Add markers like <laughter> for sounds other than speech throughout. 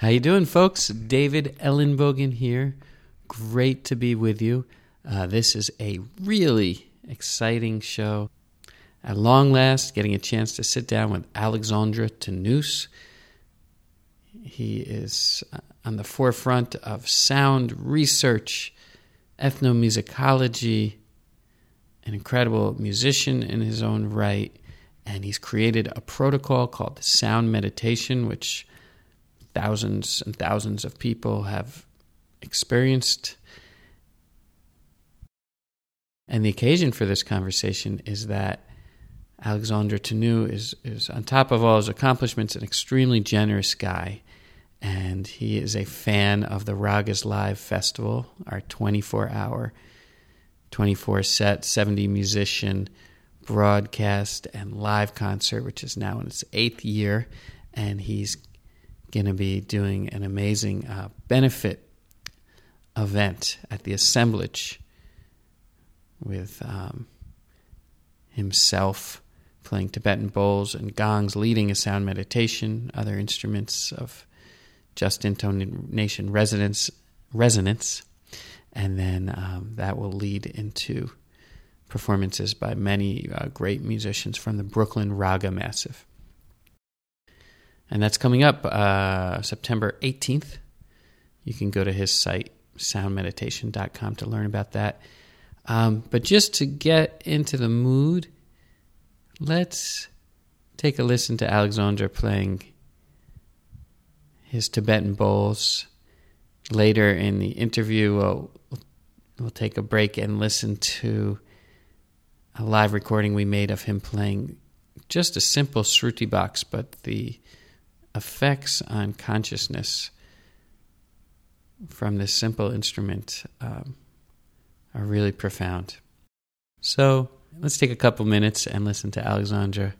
How you doing, folks? David Ellenbogen here. Great to be with you. Uh, this is a really exciting show. At long last, getting a chance to sit down with Alexandre Tannous. He is uh, on the forefront of sound research, ethnomusicology, an incredible musician in his own right, and he's created a protocol called sound meditation, which thousands and thousands of people have experienced. And the occasion for this conversation is that Alexandre Tannous is, is, on top of all his accomplishments, an extremely generous guy. And he is a fan of the Ragas Live Festival, our 24 hour, 24 set, 70 musician broadcast and live concert, which is now in its eighth year. And he's going to be doing an amazing uh, benefit event at the assemblage with um, himself playing Tibetan bowls and gongs, leading a sound meditation, other instruments of just intonation resonance, resonance, and then um, that will lead into performances by many uh, great musicians from the Brooklyn Raga Massive and that's coming up uh, September 18th. You can go to his site, soundmeditation.com, to learn about that. Um, but just to get into the mood, let's take a listen to Alexandre playing his Tibetan bowls. Later in the interview, we'll, we'll take a break and listen to a live recording we made of him playing just a simple Shruti box, but the effects on consciousness from this simple instrument um, are really profound. So let's take a couple minutes and listen to Alexandre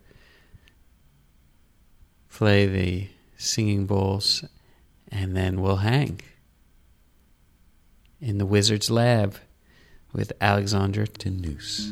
play the singing bowls, and then we'll hang in the Wizard's Lab with Alexandre Tannous.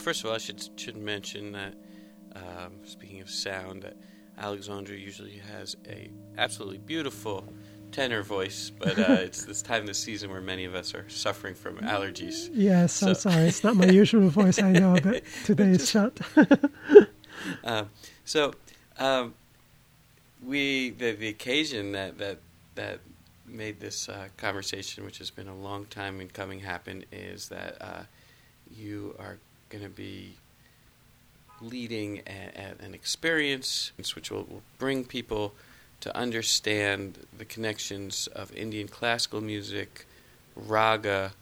First of all, I should should mention that um, speaking of sound, that Alexandre usually has a absolutely beautiful tenor voice, but uh, <laughs> it's this time of the season where many of us are suffering from allergies. Yes, so. I'm sorry. It's not my usual voice, I know, but <laughs> today it's shut. uh, <laughs> so, um, we the, the occasion that that that made this uh, conversation, which has been a long time in coming, happen, is that uh, you are going to be leading an experience which will, will bring people to understand the connections of Indian classical music, raga,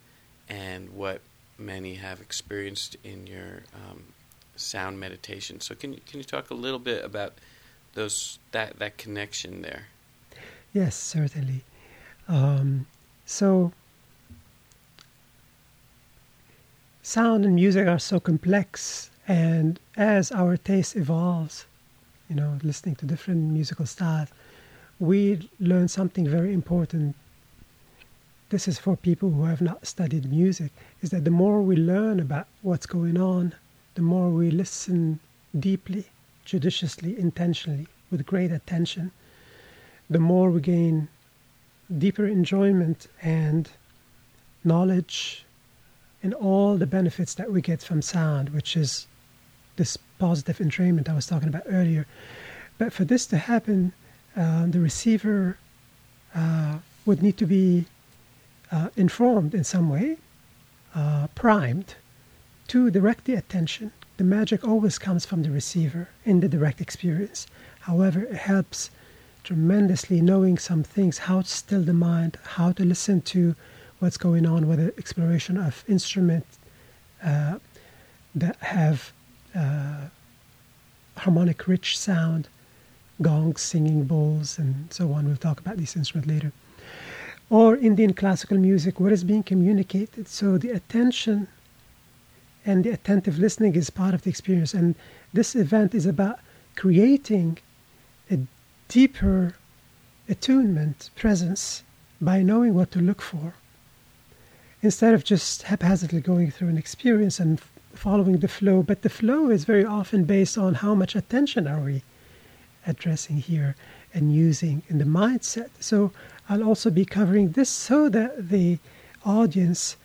and what many have experienced in your um, sound meditation. So, can you can you talk a little bit about those that that connection there? Yes, certainly. Um, so, sound and music are so complex, and as our taste evolves, you know, listening to different musical styles, we learn something very important. This is for people who have not studied music, is that the more we learn about what's going on, the more we listen deeply, judiciously, intentionally, with great attention, the more we gain deeper enjoyment and knowledge and all the benefits that we get from sound, which is this positive entrainment I was talking about earlier. But for this to happen, uh, the receiver uh, would need to be uh, informed in some way, uh, primed to direct the attention. The magic always comes from the receiver in the direct experience. However, it helps tremendously knowing some things, how to still the mind, how to listen to what's going on with the exploration of instruments uh, that have uh, harmonic rich sound gongs, singing bowls, and so on. We'll talk about these instruments later. Or Indian classical music, what is being communicated. So the attention and the attentive listening is part of the experience. And this event is about creating a deeper attunement, presence, by knowing what to look for. Instead of just haphazardly going through an experience and following the flow, but the flow is very often based on how much attention are we addressing here and using in the mindset. So I'll also be covering this so that the audience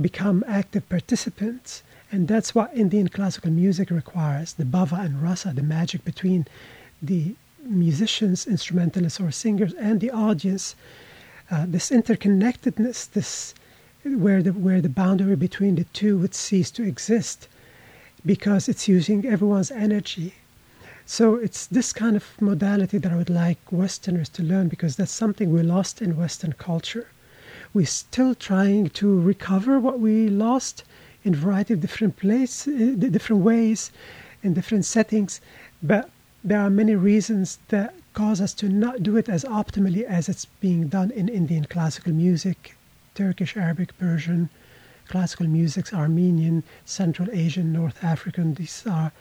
become active participants. And that's what Indian classical music requires the bhava and rasa, the magic between the musicians, instrumentalists, or singers, and the audience. Uh, this interconnectedness, this where the where the boundary between the two would cease to exist, because it's using everyone's energy so it's this kind of modality that I would like Westerners to learn because that's something we lost in Western culture. We're still trying to recover what we lost in a variety of different places, uh, different ways, in different settings, but there are many reasons that cause us to not do it as optimally as it's being done in Indian classical music, Turkish, Arabic, Persian, classical music, Armenian, Central Asian, North African. These are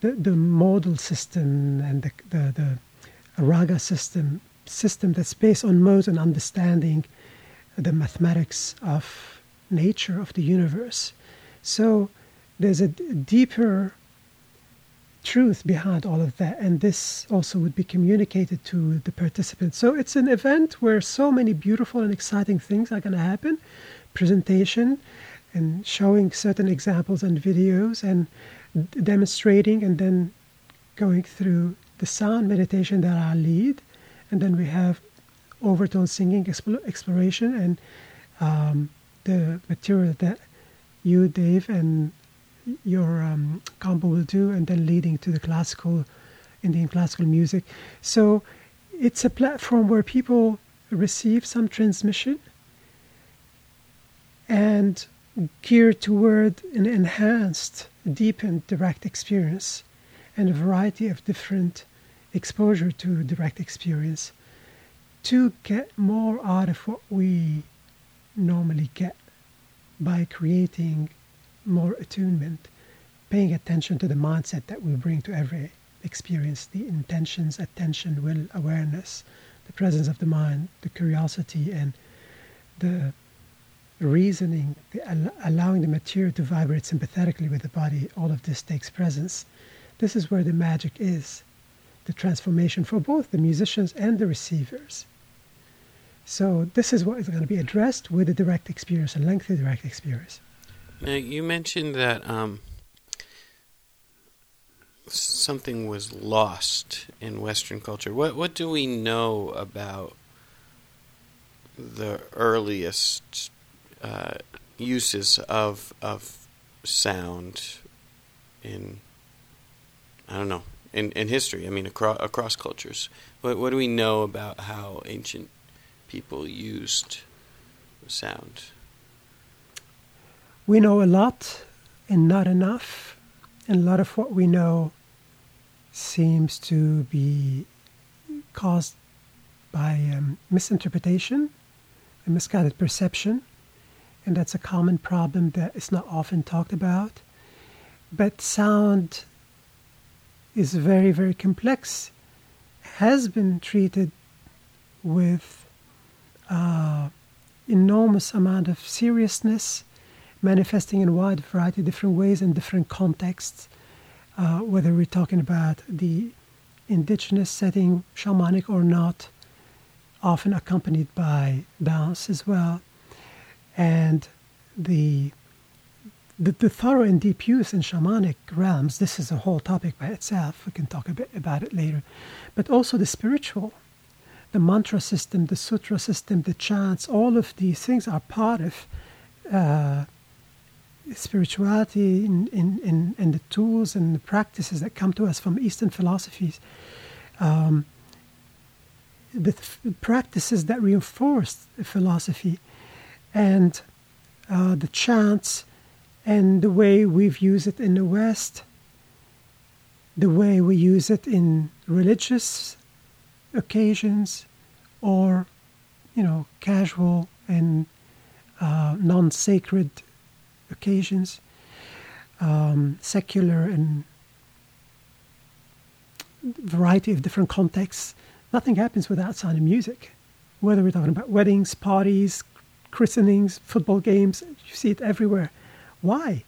the, the modal system and the, the, the raga system, system that's based on modes and understanding the mathematics of nature of the universe. So there's a d- deeper truth behind all of that, and this also would be communicated to the participants. So it's an event where so many beautiful and exciting things are going to happen presentation and showing certain examples and videos and demonstrating and then going through the sound meditation that I lead, and then we have overtone singing exploration and um, the material that you, Dave, and your um, combo will do, and then leading to the classical, Indian classical music. So it's a platform where people receive some transmission and geared toward an enhanced, deepened direct experience and a variety of different exposure to direct experience to get more out of what we normally get by creating more attunement, paying attention to the mindset that we bring to every experience the intentions, attention, will, awareness, the presence of the mind, the curiosity, and the reasoning, the, allowing the material to vibrate sympathetically with the body, all of this takes presence. This is where the magic is, the transformation for both the musicians and the receivers. So this is what is going to be addressed with a direct experience, a lengthy direct experience. Now you mentioned that um, something was lost in Western culture. What what do we know about the earliest uh, uses of of sound in I don't know in, in history. I mean across across cultures. What what do we know about how ancient people used sound? We know a lot and not enough. And a lot of what we know seems to be caused by um, misinterpretation and misguided perception. And that's a common problem that is not often talked about. But sound is very, very complex, has been treated with uh, enormous amount of seriousness, manifesting in a wide variety of different ways in different contexts. Uh, whether we're talking about the indigenous setting, shamanic or not, often accompanied by dance as well, and the the, the thorough and deep use in shamanic realms. This is a whole topic by itself. We can talk a bit about it later, but also the spiritual the mantra system, the sutra system, the chants, all of these things are part of uh, spirituality in, in, in, in, the tools and the practices that come to us from Eastern philosophies. Um, the th- practices that reinforce the philosophy and uh, the chants and the way we've used it in the West, the way we use it in religious occasions or, you know, casual and uh, non sacred occasions, um, secular and variety of different contexts. Nothing happens without sound and music. Whether we're talking about weddings, parties, christenings, football games, you see it everywhere. Why?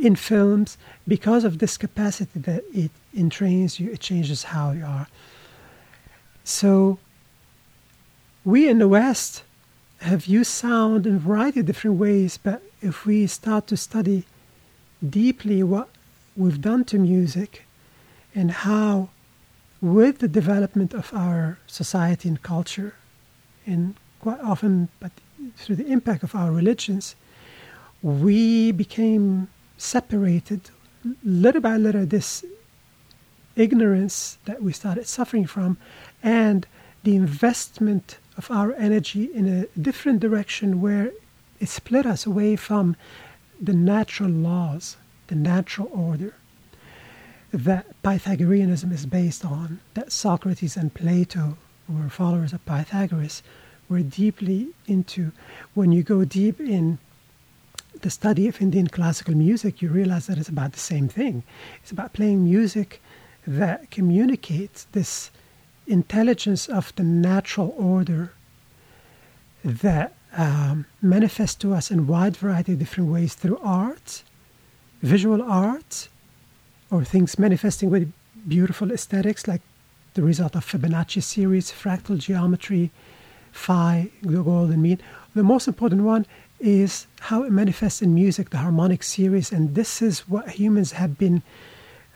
In films, because of this capacity that it entrains you, it changes how you are. So, we in the West have used sound in a variety of different ways, but if we start to study deeply what we've done to music and how, with the development of our society and culture, and quite often, but through the impact of our religions, we became separated little by little. This ignorance that we started suffering from and the investment of our energy in a different direction where it split us away from the natural laws, the natural order that Pythagoreanism is based on, that Socrates and Plato, who were followers of Pythagoras, were deeply into. When you go deep in the study of Indian classical music, you realize that it's about the same thing. It's about playing music that communicates this intelligence of the natural order that um, manifests to us in wide variety of different ways through art, visual art, or things manifesting with beautiful aesthetics like the result of Fibonacci series, fractal geometry, phi, the golden mean. The most important one is how it manifests in music, the harmonic series, and this is what humans have been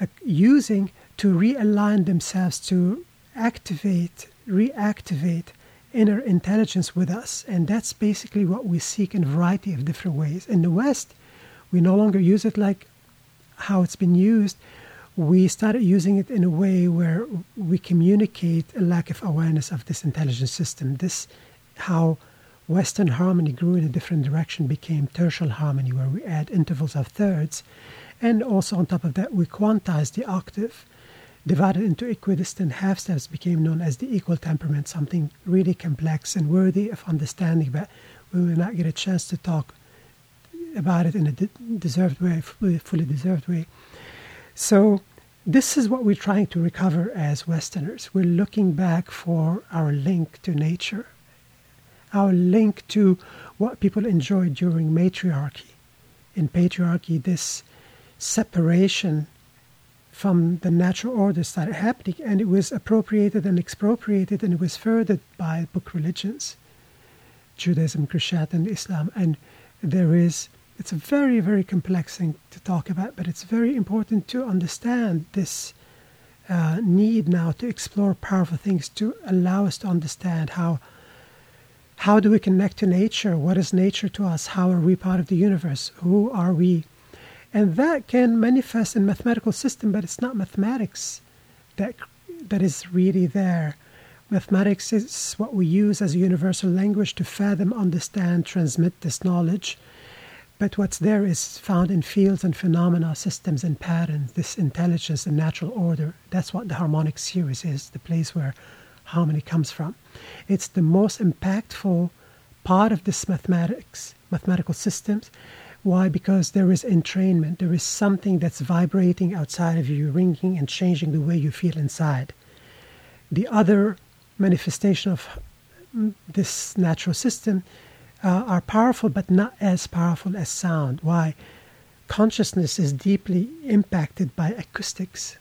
uh, using to realign themselves to activate, reactivate inner intelligence with us. And that's basically what we seek in a variety of different ways. In the West, we no longer use it like how it's been used. We started using it in a way where we communicate a lack of awareness of this intelligence system. This, how Western harmony grew in a different direction, became tertian harmony, where we add intervals of thirds. And also, on top of that, we quantize the octave divided into equidistant half steps became known as the equal temperament, something really complex and worthy of understanding, but we will not get a chance to talk about it in a de- deserved way, fully, fully deserved way. So, this is what we're trying to recover as Westerners. We're looking back for our link to nature, our link to what people enjoyed during matriarchy. In patriarchy, this separation from the natural order started happening, and it was appropriated and expropriated, and it was furthered by book religions, Judaism, Christianity, and Islam. And there is, it's a very, very complex thing to talk about, but it's very important to understand this uh, need now to explore powerful things to allow us to understand how how do we connect to nature? What is nature to us? How are we part of the universe? Who are we? And that can manifest in mathematical system, but it's not mathematics that that is really there. Mathematics is what we use as a universal language to fathom, understand, transmit this knowledge. But what's there is found in fields and phenomena, systems and patterns, this intelligence and natural order. That's what the harmonic series is, the place where harmony comes from. It's the most impactful part of this mathematics, mathematical systems. Why? Because there is entrainment. There is something that's vibrating outside of you, ringing and changing the way you feel inside. The other manifestation of mm, this natural system uh, are powerful, but not as powerful as sound. Why? Consciousness is deeply impacted by acoustics.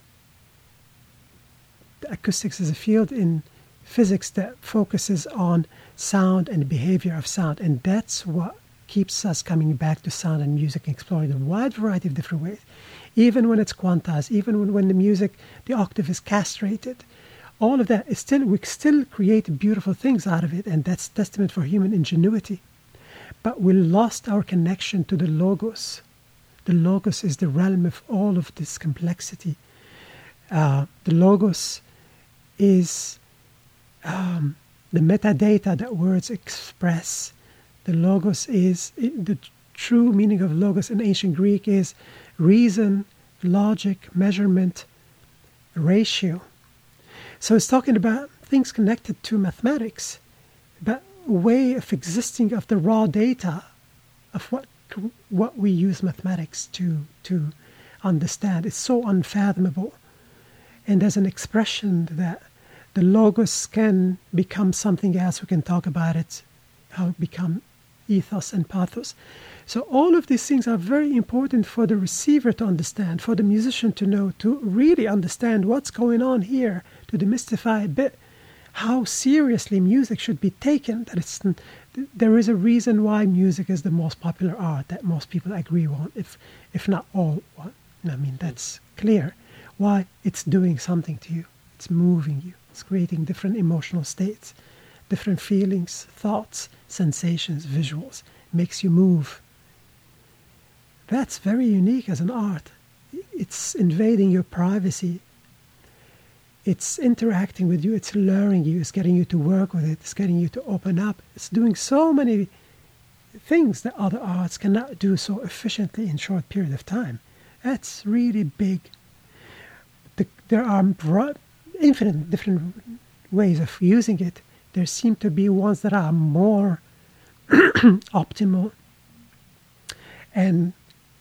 Acoustics is a field in physics that focuses on sound and behavior of sound, and that's what keeps us coming back to sound and music, exploring a wide variety of different ways. Even when it's quantized, even when, when the music, the octave is castrated, all of that is still we still create beautiful things out of it, and that's testament for human ingenuity. But we lost our connection to the logos. The logos is the realm of all of this complexity. Uh, the logos is um, the metadata that words express. The logos is the true meaning of logos in ancient Greek is reason, logic, measurement, ratio. So it's talking about things connected to mathematics, but way of existing of the raw data of what what we use mathematics to to understand. It's so unfathomable, and there's an expression that the logos can become something else. We can talk about it, how it become ethos and pathos. So all of these things are very important for the receiver to understand, for the musician to know, to really understand what's going on here, to demystify a bit how seriously music should be taken. That it's there is a reason why music is the most popular art that most people agree on, if if not all. I mean that's clear. Why it's doing something to you, it's moving you. It's creating different emotional states, different feelings, thoughts, sensations, visuals. Makes you move. That's very unique as an art. It's invading your privacy. It's interacting with you. It's luring you. It's getting you to work with it. It's getting you to open up. It's doing so many things that other arts cannot do so efficiently in short period of time. That's really big. The, there are infinite different ways of using it. There seem to be ones that are more <clears throat> optimal and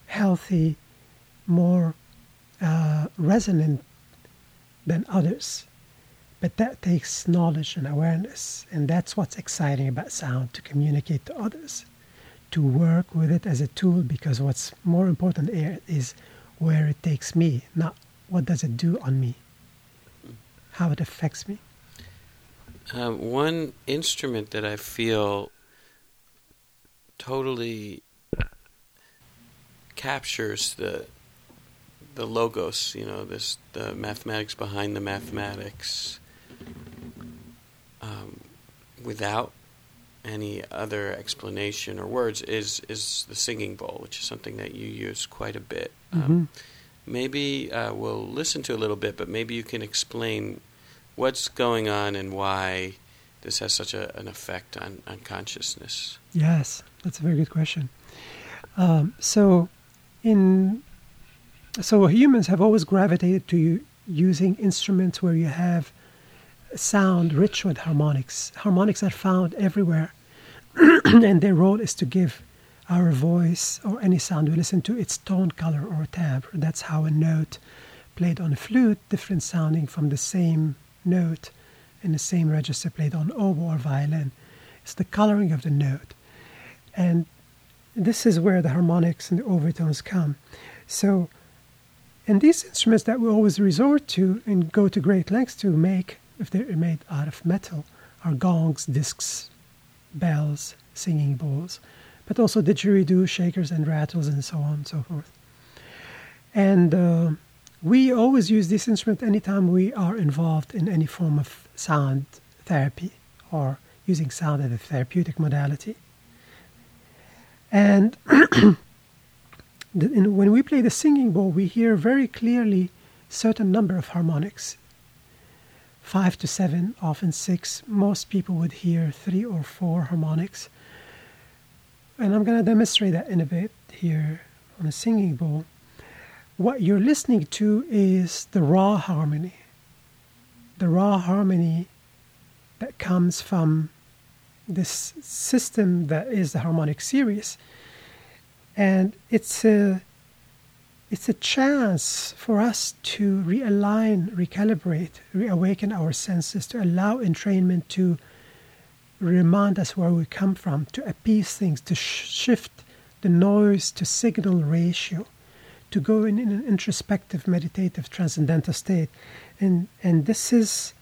healthy, more uh, resonant than others. But that takes knowledge and awareness, and that's what's exciting about sound to communicate to others, to work with it as a tool, because what's more important is where it takes me, not what does it do on me how it affects me? Uh, one instrument that I feel totally captures the the logos, you know, this the mathematics behind the mathematics, um, without any other explanation or words, is is the singing bowl, which is something that you use quite a bit. Um, mm-hmm. Um, maybe uh, we'll listen to a little bit, but maybe you can explain what's going on and why this has such a, an effect on, on consciousness? Yes, that's a very good question. Um, so, in so humans have always gravitated to using instruments where you have sound rich with harmonics. Harmonics are found everywhere, <clears throat> and their role is to give our voice or any sound we listen to its tone, color, or timbre. That's how a note played on a flute, different sounding from the same note in the same register played on oboe or violin. It's the coloring of the note. And this is where the harmonics and the overtones come. So, and these instruments that we always resort to and go to great lengths to make, if they're made out of metal, are gongs, discs, bells, singing bowls, but also didgeridoo, shakers, and rattles, and so on and so forth. And uh, we always use this instrument anytime we are involved in any form of sound therapy or using sound as a therapeutic modality. And <clears throat> when we play the singing bowl, we hear very clearly certain number of harmonics. Five to seven, often six. Most people would hear three or four harmonics. And I'm going to demonstrate that in a bit here on a singing bowl what you're listening to is the raw harmony. The raw harmony that comes from this system that is the harmonic series. And it's a, it's a chance for us to realign, recalibrate, reawaken our senses, to allow entrainment to remind us where we come from, to appease things, to sh- shift the noise to signal ratio to go in, in an introspective, meditative, transcendental state. And, and this is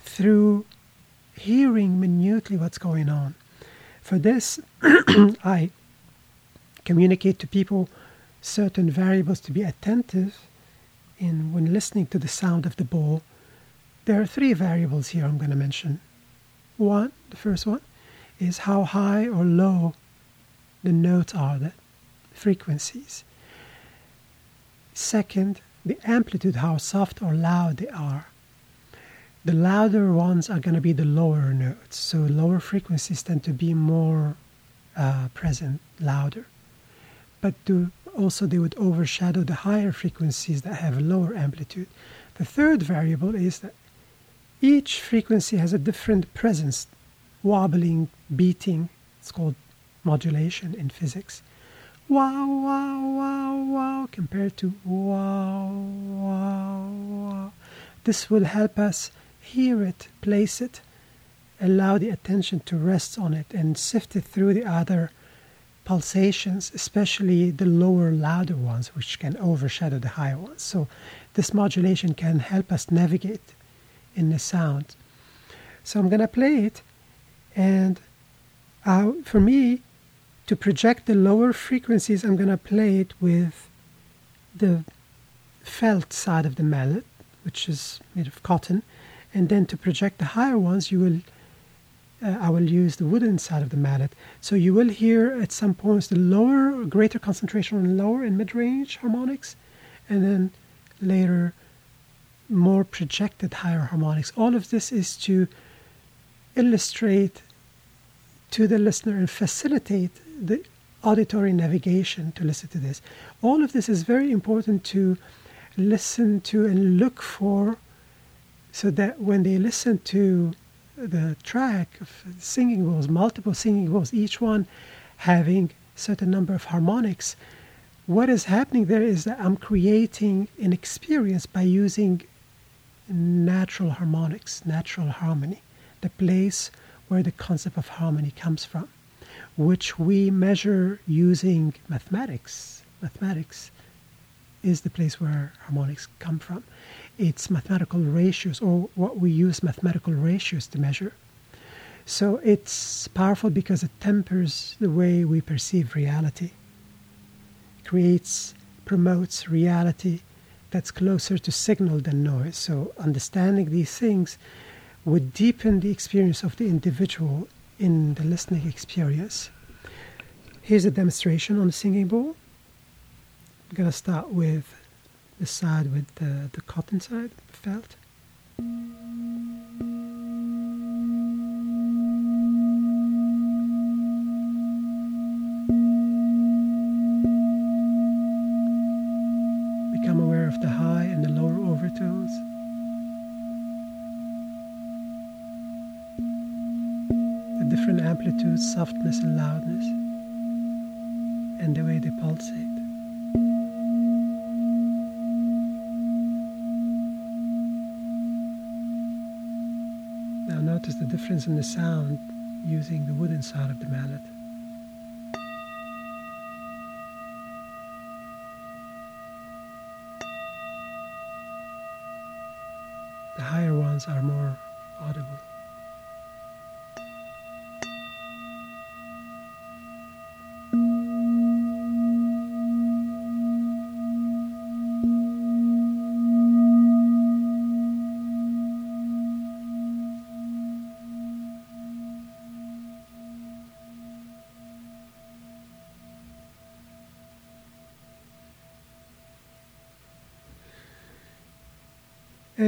through hearing minutely what's going on. For this, <clears throat> I communicate to people certain variables to be attentive in when listening to the sound of the bowl. There are three variables here I'm going to mention. One, the first one, is how high or low the notes are, the frequencies. Second, the amplitude, how soft or loud they are. The louder ones are going to be the lower notes, so lower frequencies tend to be more uh, present, louder. But to, also, they would overshadow the higher frequencies that have lower amplitude. The third variable is that each frequency has a different presence, wobbling, beating. It's called modulation in physics wow, wow, wow, wow, compared to wow, wow, wow. This will help us hear it, place it, allow the attention to rest on it, and sift it through the other pulsations, especially the lower, louder ones, which can overshadow the higher ones. So, this modulation can help us navigate in the sound. So, I'm going to play it, and uh, for me, to project the lower frequencies, I'm going to play it with the felt side of the mallet, which is made of cotton, and then to project the higher ones, you will uh, I will use the wooden side of the mallet. So you will hear at some points the lower, greater concentration on lower and mid-range harmonics, and then later more projected higher harmonics. All of this is to illustrate to the listener and facilitate the auditory navigation to listen to this. All of this is very important to listen to and look for so that when they listen to the track of singing bowls, multiple singing bowls, each one having certain number of harmonics, what is happening there is that I'm creating an experience by using natural harmonics, natural harmony, the place where the concept of harmony comes from which we measure using mathematics. Mathematics is the place where harmonics come from. It's mathematical ratios, or what we use mathematical ratios to measure. So it's powerful because it tempers the way we perceive reality, creates, promotes reality that's closer to signal than noise. So understanding these things would deepen the experience of the individual in the listening experience. Here's a demonstration on the singing bowl. I'm going to start with the side with the, the cotton side, the felt. Become aware of the high and the lower overtones. The different amplitudes, softness and loudness, and the way they pulsate. Now notice the difference in the sound using the wooden side of the mallet. The higher ones are more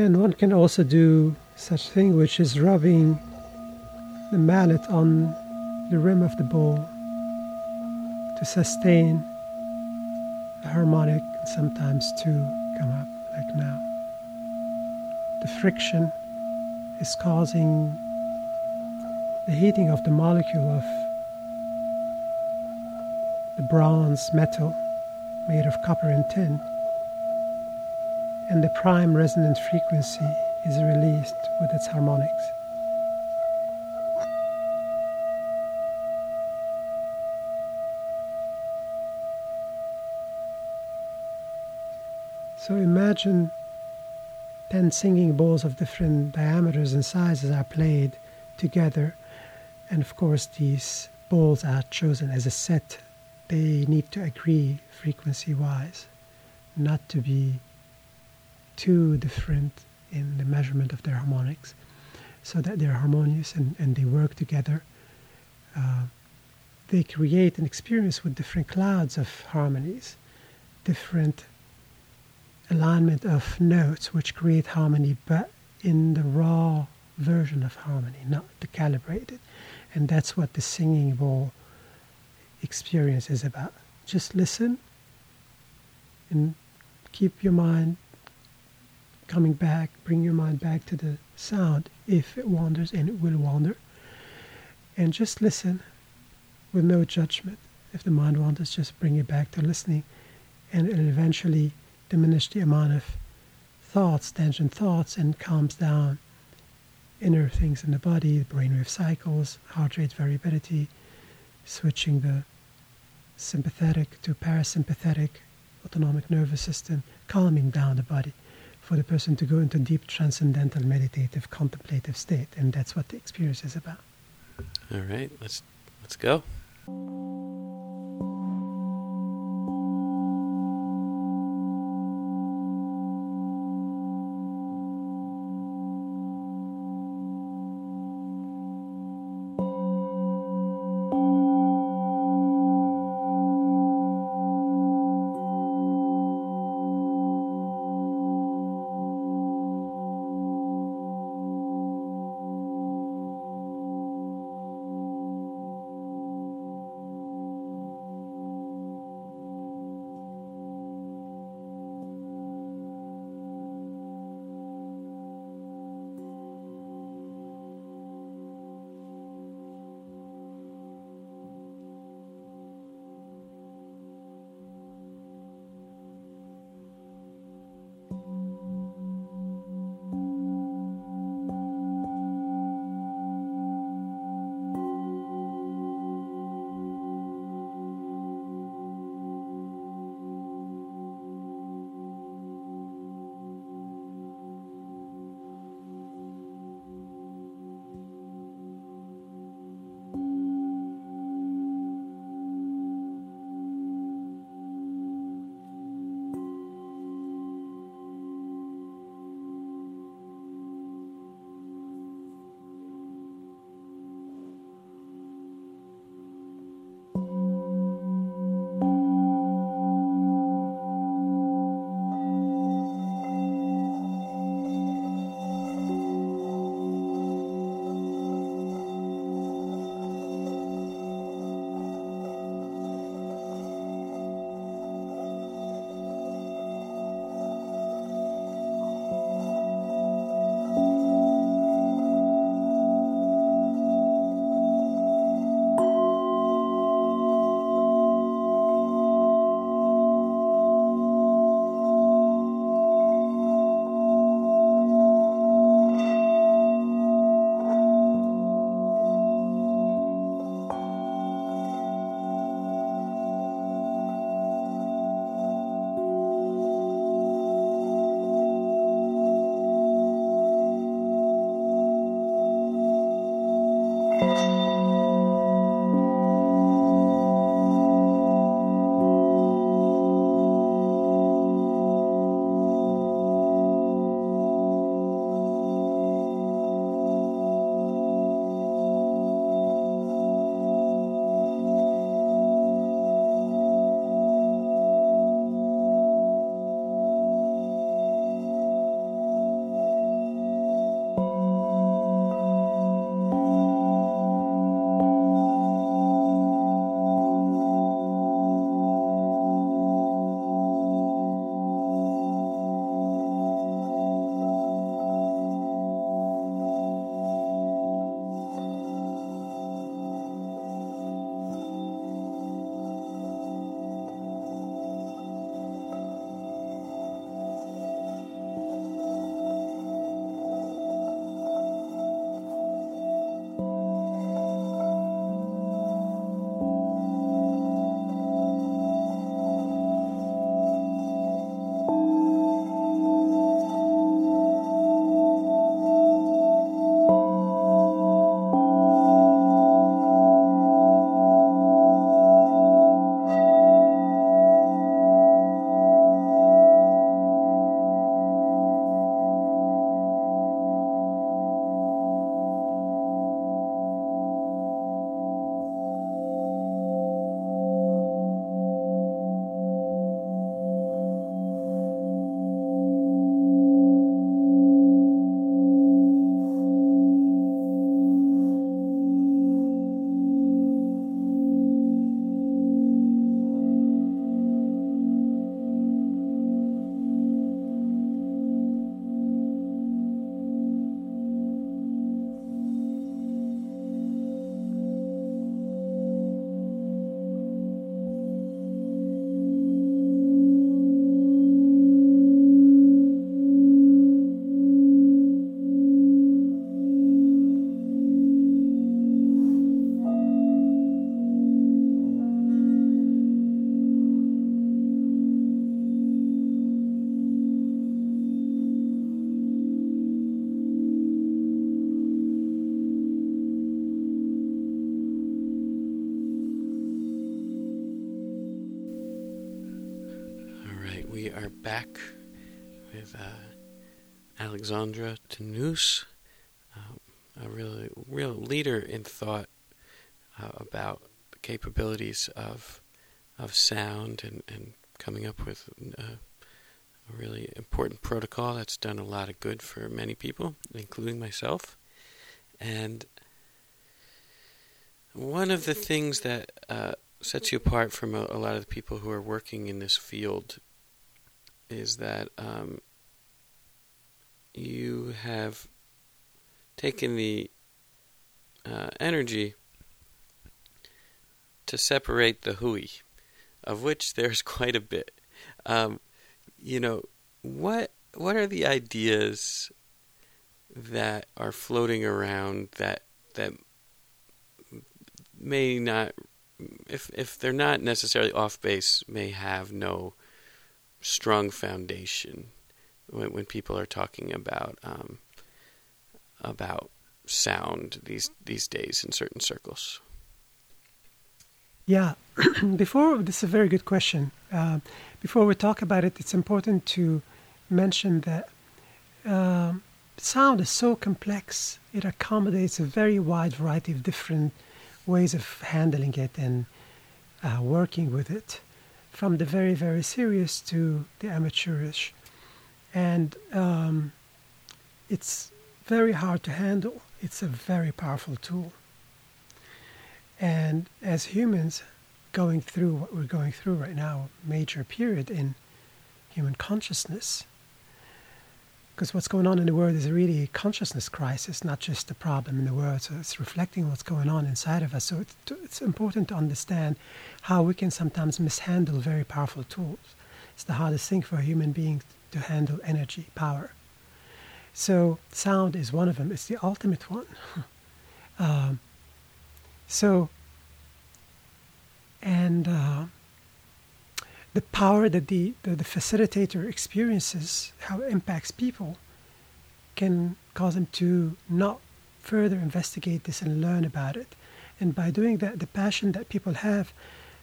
And one can also do such thing, which is rubbing the mallet on the rim of the bowl to sustain the harmonic and sometimes two come up like now. The friction is causing the heating of the molecule of the bronze metal made of copper and tin and the prime resonant frequency is released with its harmonics. So imagine 10 singing bowls of different diameters and sizes are played together, and of course, these bowls are chosen as a set. They need to agree frequency wise, not to be too different in the measurement of their harmonics so that they're harmonious and, and they work together. Uh, they create an experience with different clouds of harmonies, different alignment of notes which create harmony, but in the raw version of harmony, not the calibrated. And that's what the singing bowl experience is about. Just listen and keep your mind coming back, bring your mind back to the sound if it wanders, and it will wander. And just listen with no judgment. If the mind wanders, just bring it back to listening, and it'll eventually diminish the amount of thoughts, tangent thoughts, and calms down inner things in the body, the brainwave cycles, heart rate variability, switching the sympathetic to parasympathetic autonomic nervous system, calming down the body for the person to go into deep transcendental meditative contemplative state and that's what the experience is about. All right let's let's go back with uh, Alexandre Tannous, um, a really real leader in thought uh, about the capabilities of of sound and, and coming up with uh, a really important protocol that's done a lot of good for many people, including myself. And one of the things that uh, sets you apart from a, a, lot of the people who are working in this field is that um, you have taken the uh, energy to separate the hui, of which there's <laughs> quite a bit. Um, you know, what what are the ideas that are floating around that that may not if if they're not necessarily off base may have no strong foundation when when people are talking about um, about sound these these days in certain circles. Yeah, <clears throat> before this is a very good question. Uh, before we talk about it, it's important to mention that uh, sound is so complex. It accommodates a very wide variety of different ways of handling it and uh, working with it, from the very, very serious to the amateurish. And um, it's very hard to handle. It's a very powerful tool. And as humans, going through what we're going through right now, major period in human consciousness, because what's going on in the world is a really a consciousness crisis, not just a problem in the world. So it's reflecting what's going on inside of us. So it's, it's important to understand how we can sometimes mishandle very powerful tools. It's the hardest thing for a human being to handle energy, power. So sound is one of them. It's the ultimate one. <laughs> um, so, and uh, the power that the, the, the, facilitator experiences, how it impacts people, can cause them to not further investigate this and learn about it. And by doing that, the passion that people have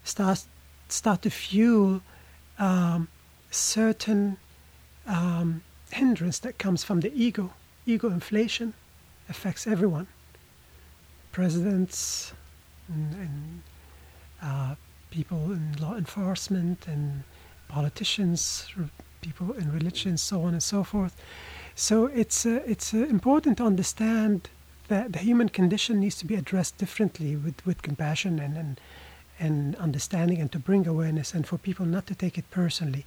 starts start to fuel um, certain um, hindrance that comes from the ego. Ego inflation affects everyone. Presidents and, and uh, people in law enforcement and politicians, people in religion, so on and so forth. So it's uh, it's uh, important to understand that the human condition needs to be addressed differently with, with compassion and, and and understanding and to bring awareness and for people not to take it personally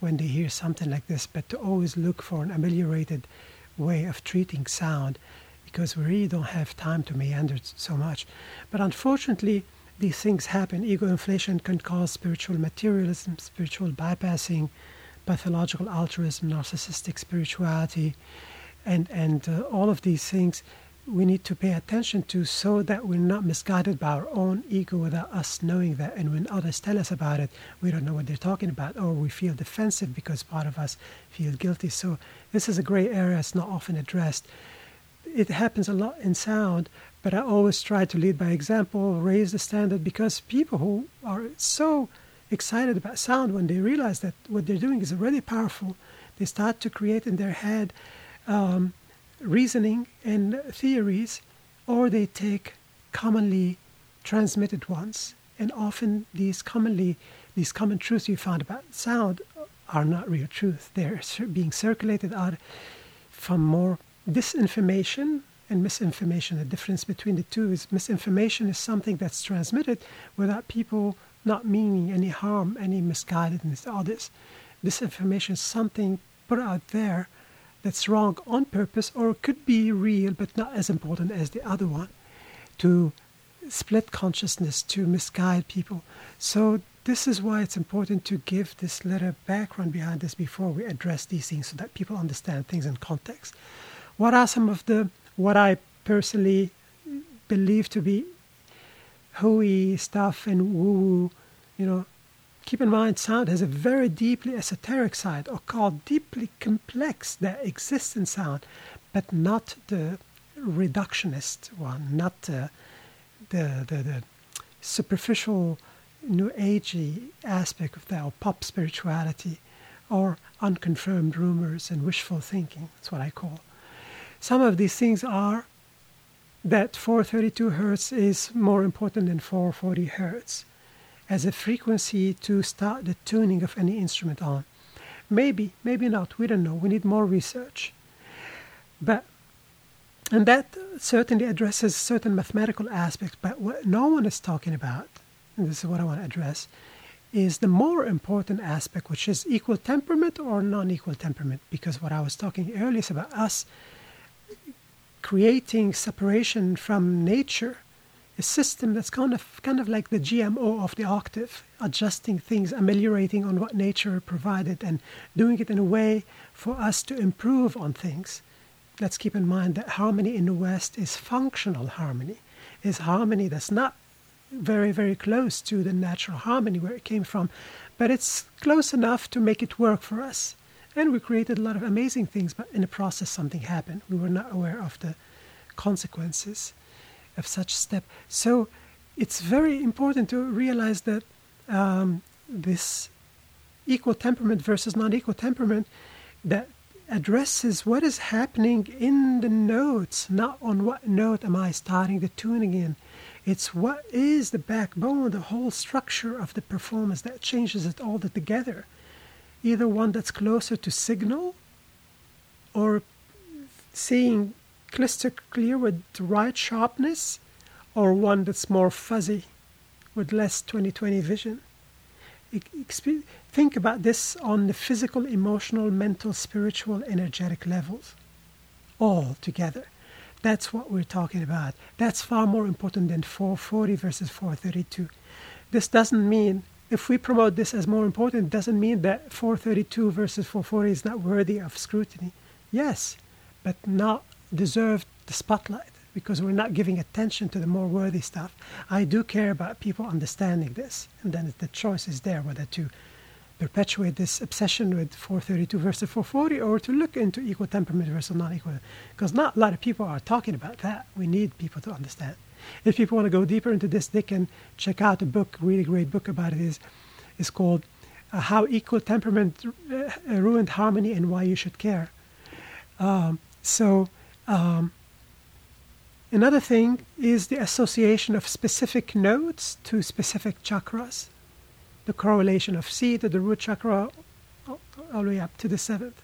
when they hear something like this, but to always look for an ameliorated way of treating sound because we really don't have time to meander so much. But unfortunately, these things happen. Ego inflation can cause spiritual materialism, spiritual bypassing, pathological altruism, narcissistic spirituality, and and uh, all of these things we need to pay attention to so that we're not misguided by our own ego without us knowing that. And when others tell us about it, we don't know what they're talking about, or we feel defensive because part of us feel guilty. So this is a gray area. It's not often addressed. It happens a lot in sound, but I always try to lead by example, raise the standard, because people who are so excited about sound, when they realize that what they're doing is already powerful, they start to create in their head um, reasoning and theories, or they take commonly transmitted ones. And often these commonly these common truths you found about sound are not real truth. They're being circulated out from more disinformation and misinformation. The difference between the two is misinformation is something that's transmitted without people not meaning any harm, any misguidedness, all this. Disinformation is something put out there that's wrong on purpose or could be real but not as important as the other one to split consciousness, to misguide people. So this is why it's important to give this little background behind this before we address these things so that people understand things in context. What are some of the what I personally believe to be hooey stuff and woo-woo, you know, keep in mind sound has a very deeply esoteric side or called deeply complex that exists in sound, but not the reductionist one, not the, the, the, the superficial new agey aspect of that or pop spirituality or unconfirmed rumors and wishful thinking. That's what I call. Some of these things are that 432 hertz is more important than 440 hertz as a frequency to start the tuning of any instrument on. Maybe, maybe not. We don't know. We need more research. But and that certainly addresses certain mathematical aspects. But what no one is talking about, and this is what I want to address, is the more important aspect, which is equal temperament or non-equal temperament. Because what I was talking earlier is about us creating separation from nature a system that's kind of kind of like the GMO of the octave, adjusting things, ameliorating on what nature provided, and doing it in a way for us to improve on things. Let's keep in mind that harmony in the West is functional harmony, is harmony that's not very very close to the natural harmony where it came from, but it's close enough to make it work for us. And we created a lot of amazing things, but in the process something happened. We were not aware of the consequences of such step. So it's very important to realize that um, this equal temperament versus non-equal temperament that addresses what is happening in the notes, not on what note am I starting the tuning in. It's what is the backbone, the whole structure of the performance that changes it all together. Either one that's closer to signal or seeing crystal clear with the right sharpness or one that's more fuzzy with less 2020 vision. Think about this on the physical, emotional, mental, spiritual, energetic levels, all together. That's what we're talking about. That's far more important than 440 versus 432. This doesn't mean, if we promote this as more important, it doesn't mean that 432 versus 440 is not worthy of scrutiny. Yes, but not deserve the spotlight because we're not giving attention to the more worthy stuff. I do care about people understanding this, and then the choice is there whether to perpetuate this obsession with 432 versus 440 or to look into equal temperament versus non-equal because not a lot of people are talking about that we need people to understand if people want to go deeper into this they can check out a book really great book about it is is called uh, how equal temperament uh, ruined harmony and why you should care um, so um, another thing is the association of specific notes to specific chakras, the correlation of C to the root chakra all the way up to the seventh.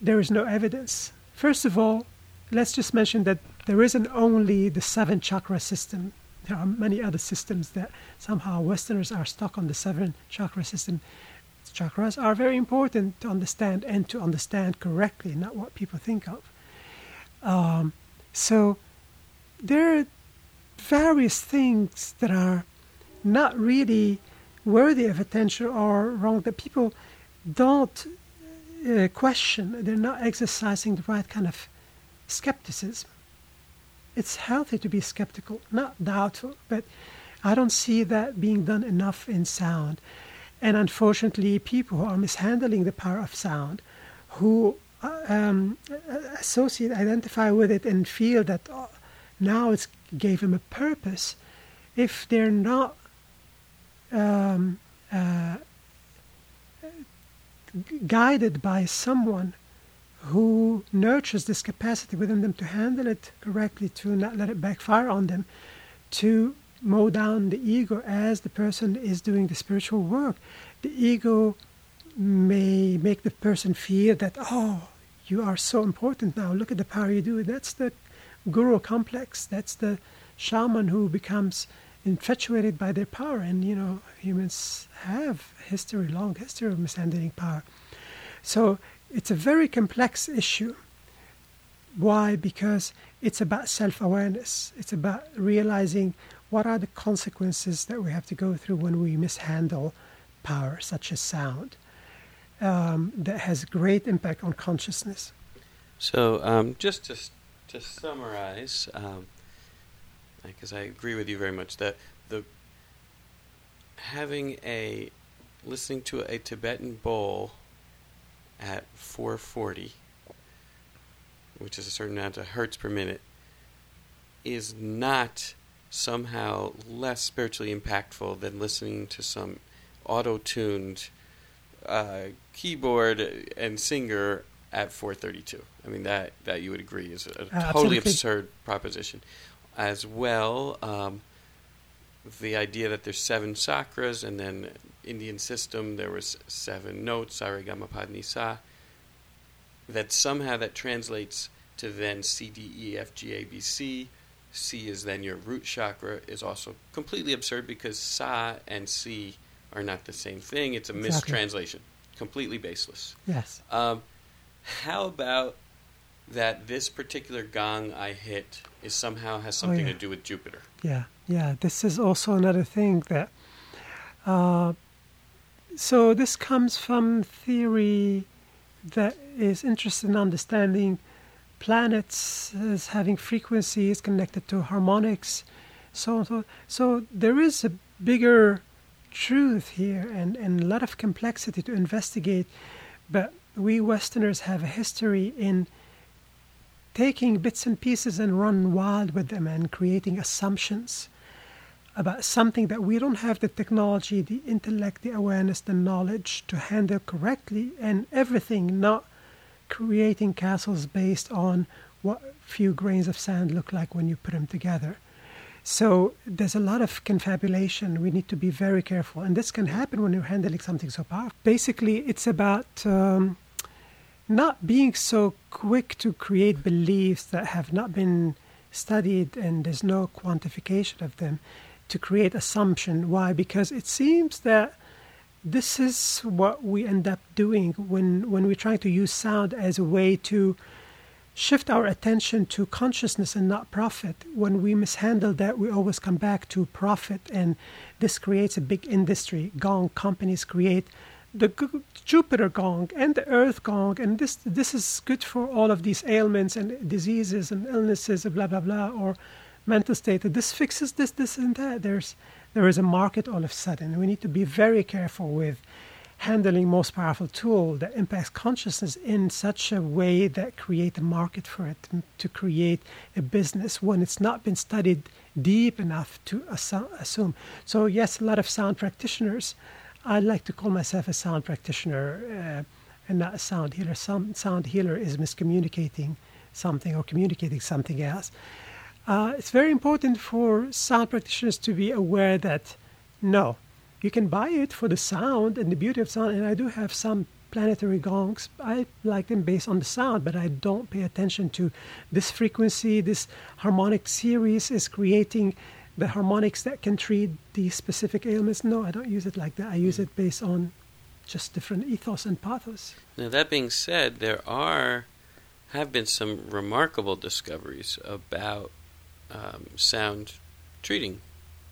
There is no evidence. First of all, let's just mention that there isn't only the seven chakra system. There are many other systems that somehow Westerners are stuck on the seven chakra system. Chakras are very important to understand and to understand correctly, not what people think of. Um, so there are various things that are not really worthy of attention or wrong that people don't uh, question. They're not exercising the right kind of skepticism. It's healthy to be skeptical, not doubtful, but I don't see that being done enough in sound. And unfortunately, people who are mishandling the power of sound, who um, associate, identify with it, and feel that oh, now it's gave them a purpose. If they're not um, uh, guided by someone who nurtures this capacity within them to handle it correctly, to not let it backfire on them, to mow down the ego as the person is doing the spiritual work. The ego may make the person feel that, oh, you are so important now. Look at the power you do. That's the guru complex. That's the shaman who becomes infatuated by their power. And, you know, humans have history, long history of mishandling power. So it's a very complex issue. Why? Because it's about self awareness. It's about realizing what are the consequences that we have to go through when we mishandle power, such as sound um, that has great impact on consciousness. So, um, just to, to summarize, because um, I agree with you very much, that the having a listening to a Tibetan bowl at 440, which is a certain amount of hertz per minute, is not somehow less spiritually impactful than listening to some auto tuned uh, keyboard and singer at 432. I mean that that you would agree is a Uh, totally absolutely. absurd proposition. As well, um, the idea that there's seven chakras and then Indian system there was seven notes sarigama sa. That somehow that translates to then C D E F G A B C. C is then your root chakra is also completely absurd because sa and C are not the same thing. It's a Exactly. mistranslation, completely baseless. Yes. Um, how about that this particular gong I hit is somehow has something yeah. to do with Jupiter? Yeah, yeah. This is also another thing that. Uh, so this comes from theory that is interested in understanding planets as having frequencies connected to harmonics, so on. So, so there is a bigger truth here and, and a lot of complexity to investigate, but we Westerners have a history in taking bits and pieces and run wild with them and creating assumptions about something that we don't have the technology, the intellect, the awareness, the knowledge to handle correctly, and everything not creating castles based on what few grains of sand look like when you put them together. So there's a lot of confabulation. We need to be very careful, and this can happen when you're handling something so powerful. Basically, it's about um, not being so quick to create beliefs that have not been studied and there's no quantification of them to create assumption. Why? Because it seems that this is what we end up doing when when we try to use sound as a way to shift our attention to consciousness and not profit. When we mishandle that we always come back to profit and this creates a big industry. Gong companies create the Jupiter gong and the Earth gong, and this this is good for all of these ailments and diseases and illnesses, blah blah blah, or mental state. This fixes this, this, and that. There's there is a market all of a sudden. We need to be very careful with handling most powerful tool that impacts consciousness in such a way that create a market for it to create a business when it's not been studied deep enough to assu- assume. So yes, a lot of sound practitioners. I like to call myself a sound practitioner uh, and not a sound healer. Some sound healer is miscommunicating something or communicating something else. Uh, it's very important for sound practitioners to be aware that no, you can buy it for the sound and the beauty of sound. And I do have some planetary gongs. I like them based on the sound, but I don't pay attention to this frequency. This harmonic series is creating the harmonics that can treat these specific ailments. No, I don't use it like that. I use it based on just different ethos and pathos. Now that being said, there are have been some remarkable discoveries about um, sound treating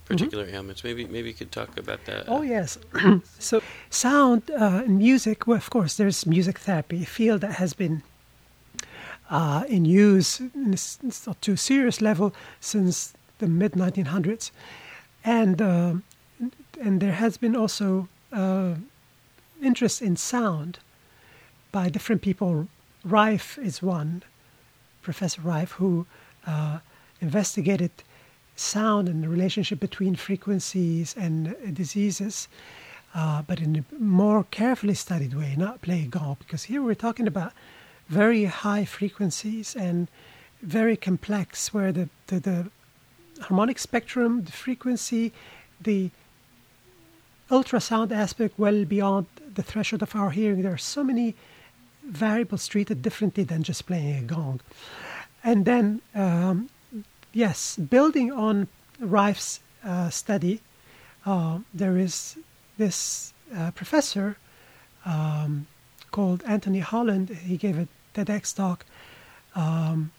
particular ailments. Maybe maybe you could talk about that. Mm-hmm. Oh yes. <clears throat> so sound uh, music. Well, of course, there's music therapy, a field that has been uh, in use in a s- s- not too serious level since the mid 1900s, and um and there has been also uh, interest in sound by different people. Rife is one, Professor Rife, who uh, investigated sound and the relationship between frequencies and uh, diseases, uh, but in a more carefully studied way, not play gong, because here we're talking about very high frequencies and very complex, where the, the, the harmonic spectrum, the frequency, the ultrasound aspect well beyond the threshold of our hearing. There are so many variables treated differently than just playing a gong. And then, um, yes, building on Rife's uh, study, uh, there is this uh, professor um, called Anthony Holland. He gave a TEDx talk, um,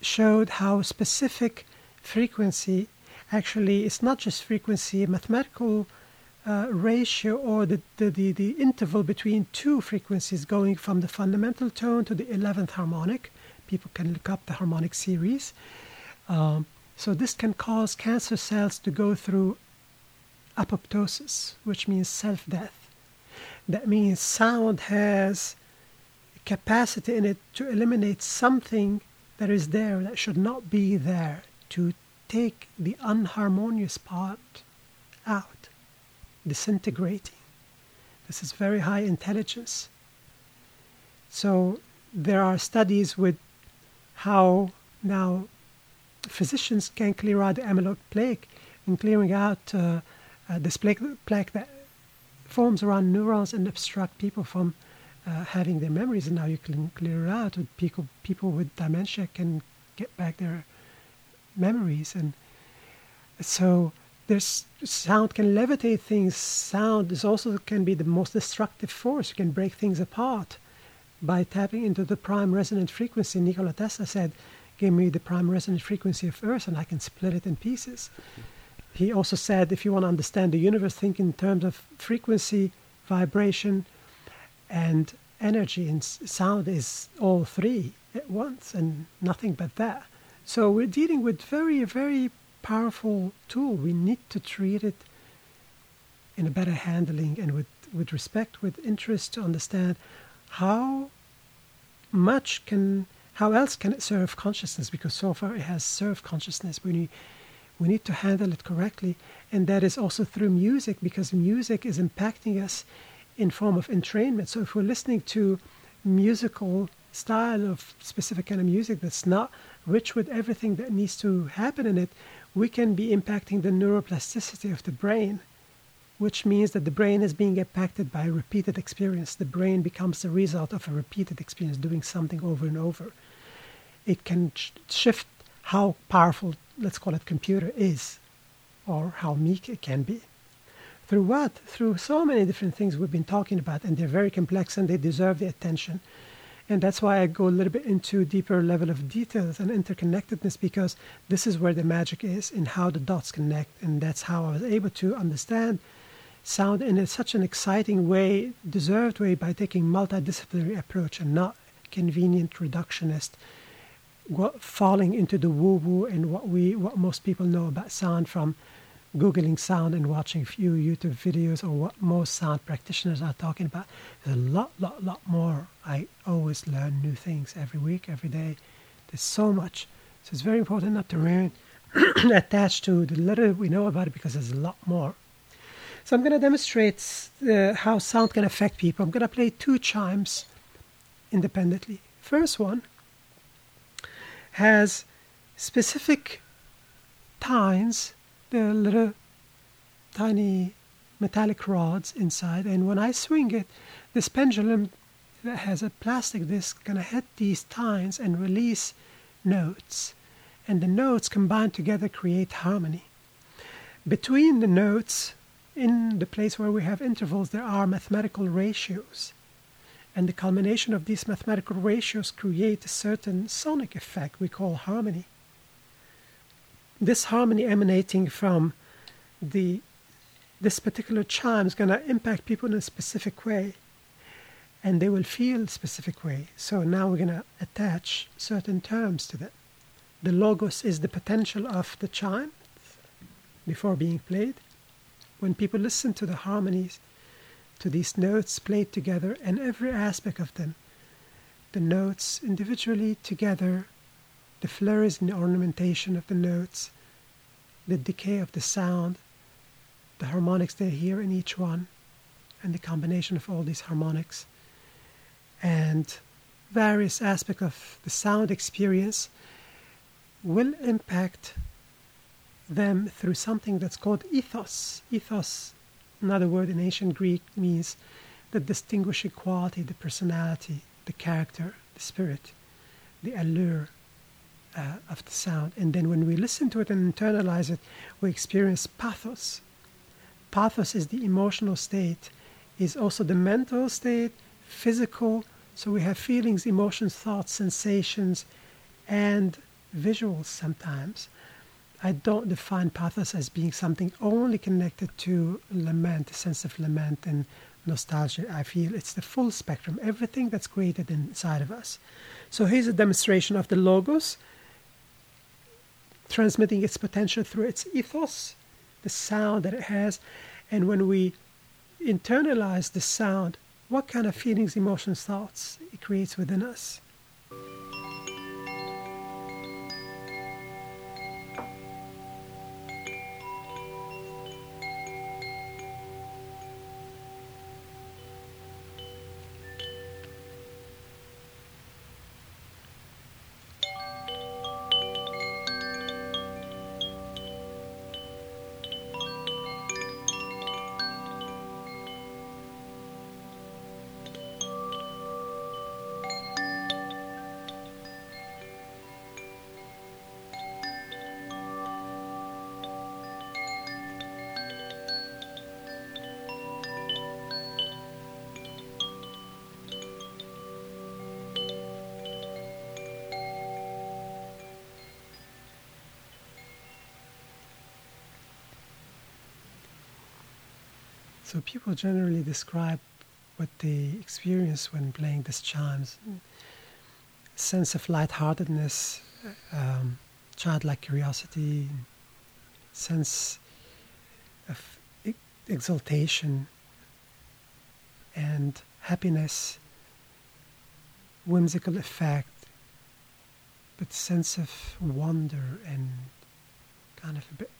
showed how specific frequency actually is not just frequency, a mathematical uh, ratio or the, the, the, the interval between two frequencies going from the fundamental tone to the 11th harmonic. People can look up the harmonic series. Um, so this can cause cancer cells to go through apoptosis, which means self-death. That means sound has capacity in it to eliminate something that is there that should not be there, to take the unharmonious part out, disintegrating. This is very high intelligence. So there are studies with how now physicians can clear out the amyloid plaque and clearing out uh, uh, this plaque, plaque that forms around neurons and obstruct people from uh, having their memories. And now you can clear it out. People, people with dementia can get back their memories. And so there's sound can levitate things. Sound is also can be the most destructive force. You can break things apart by tapping into the prime resonant frequency. Nikola Tesla said, "Give me the prime resonant frequency of Earth, and I can split it in pieces." He also said, if you want to understand the universe, think in terms of frequency, vibration, and energy. And sound is all three at once, and nothing but that. So we're dealing with very, very powerful tool. We need to treat it in a better handling and with, with respect, with interest to understand how much can, how else can it serve consciousness? Because so far it has served consciousness. We need, we need to handle it correctly, and that is also through music because music is impacting us in form of entrainment. So if we're listening to musical style of specific kind of music that's not rich with everything that needs to happen in it, we can be impacting the neuroplasticity of the brain, which means that the brain is being impacted by repeated experience. The brain becomes the result of a repeated experience, doing something over and over. It can sh- shift how powerful let's call it computer is or how meek it can be. Through what? Through so many different things we've been talking about, and they're very complex and they deserve the attention. And that's why I go a little bit into deeper level of details and interconnectedness because this is where the magic is in how the dots connect, and that's how I was able to understand sound in such an exciting way, deserved way, by taking multidisciplinary approach and not convenient reductionist falling into the woo woo and what we what most people know about sound from googling sound and watching a few YouTube videos or what most sound practitioners are talking about. There's a lot, lot, lot more. I always learn new things every week, every day. There's so much. So it's very important not to remain <clears throat> attached to the little we know about it because there's a lot more. So I'm going to demonstrate uh, how sound can affect people. I'm going to play two chimes independently. First one has specific the little tiny metallic rods inside, and when I swing it, this pendulum that has a plastic disc gonna hit these tines and release notes, and the notes combined together create harmony. Between the notes, in the place where we have intervals, there are mathematical ratios and the culmination of these mathematical ratios create a certain sonic effect we call harmony. This harmony emanating from the this particular chime is going to impact people in a specific way and they will feel a specific way. So now we're going to attach certain terms to that. The logos is the potential of the chime before being played. When people listen to the harmonies, to these notes played together and every aspect of them. The notes individually together, the flurries and the ornamentation of the notes, the decay of the sound, the harmonics they hear in each one, and the combination of all these harmonics, and various aspects of the sound experience will impact them through something that's called ethos. Ethos Another word in ancient Greek means the distinguishing quality, the personality, the character, the spirit, the allure uh, of the sound. And then when we listen to it and internalize it, we experience pathos. Pathos is the emotional state, is also the mental state, physical. So we have feelings, emotions, thoughts, sensations, and visuals sometimes. I don't define pathos as being something only connected to lament, a sense of lament and nostalgia. I feel it's the full spectrum, everything that's created inside of us. So here's a demonstration of the logos transmitting its potential through its ethos, the sound that it has. And when we internalize the sound, what kind of feelings, emotions, thoughts it creates within us. People generally describe what they experience when playing these chimes. Sense of lightheartedness, um, childlike curiosity, sense of exaltation and happiness, whimsical effect, but sense of wonder and kind of a bit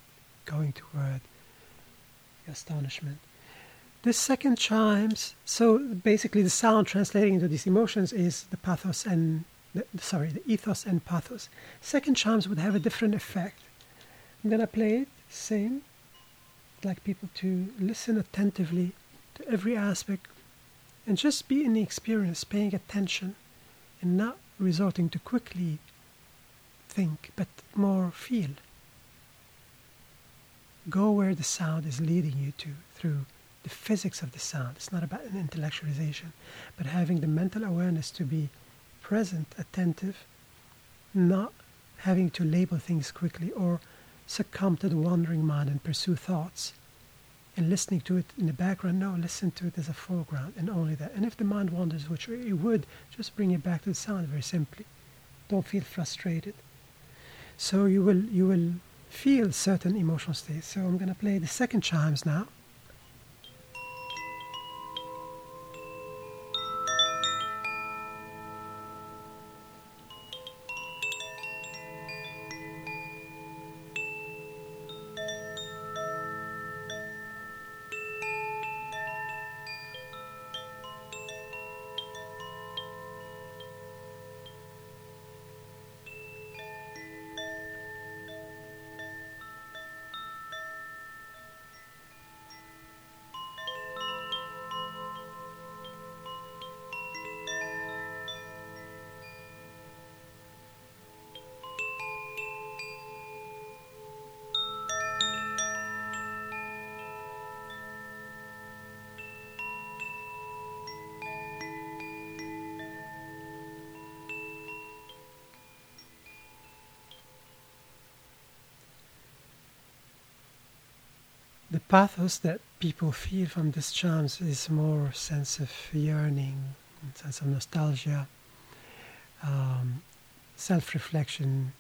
going toward astonishment. The second chimes, so basically the sound translating into these emotions is the pathos and the, sorry, the ethos and pathos. Second chimes would have a different effect. I'm gonna play it same. I'd like people to listen attentively to every aspect and just be in the experience, paying attention and not resorting to quickly think, but more feel. Go where the sound is leading you to through the physics of the sound. It's not about an intellectualization, but having the mental awareness to be present, attentive, not having to label things quickly or succumb to the wandering mind and pursue thoughts. And listening to it in the background, no, listen to it as a foreground and only that. And if the mind wanders, which it would, just bring it back to the sound very simply. Don't feel frustrated. So you will you will feel certain emotional states. So I'm going to play the second chimes now. Pathos that people feel from these charms is more sense of yearning, sense of nostalgia, um, self-reflection,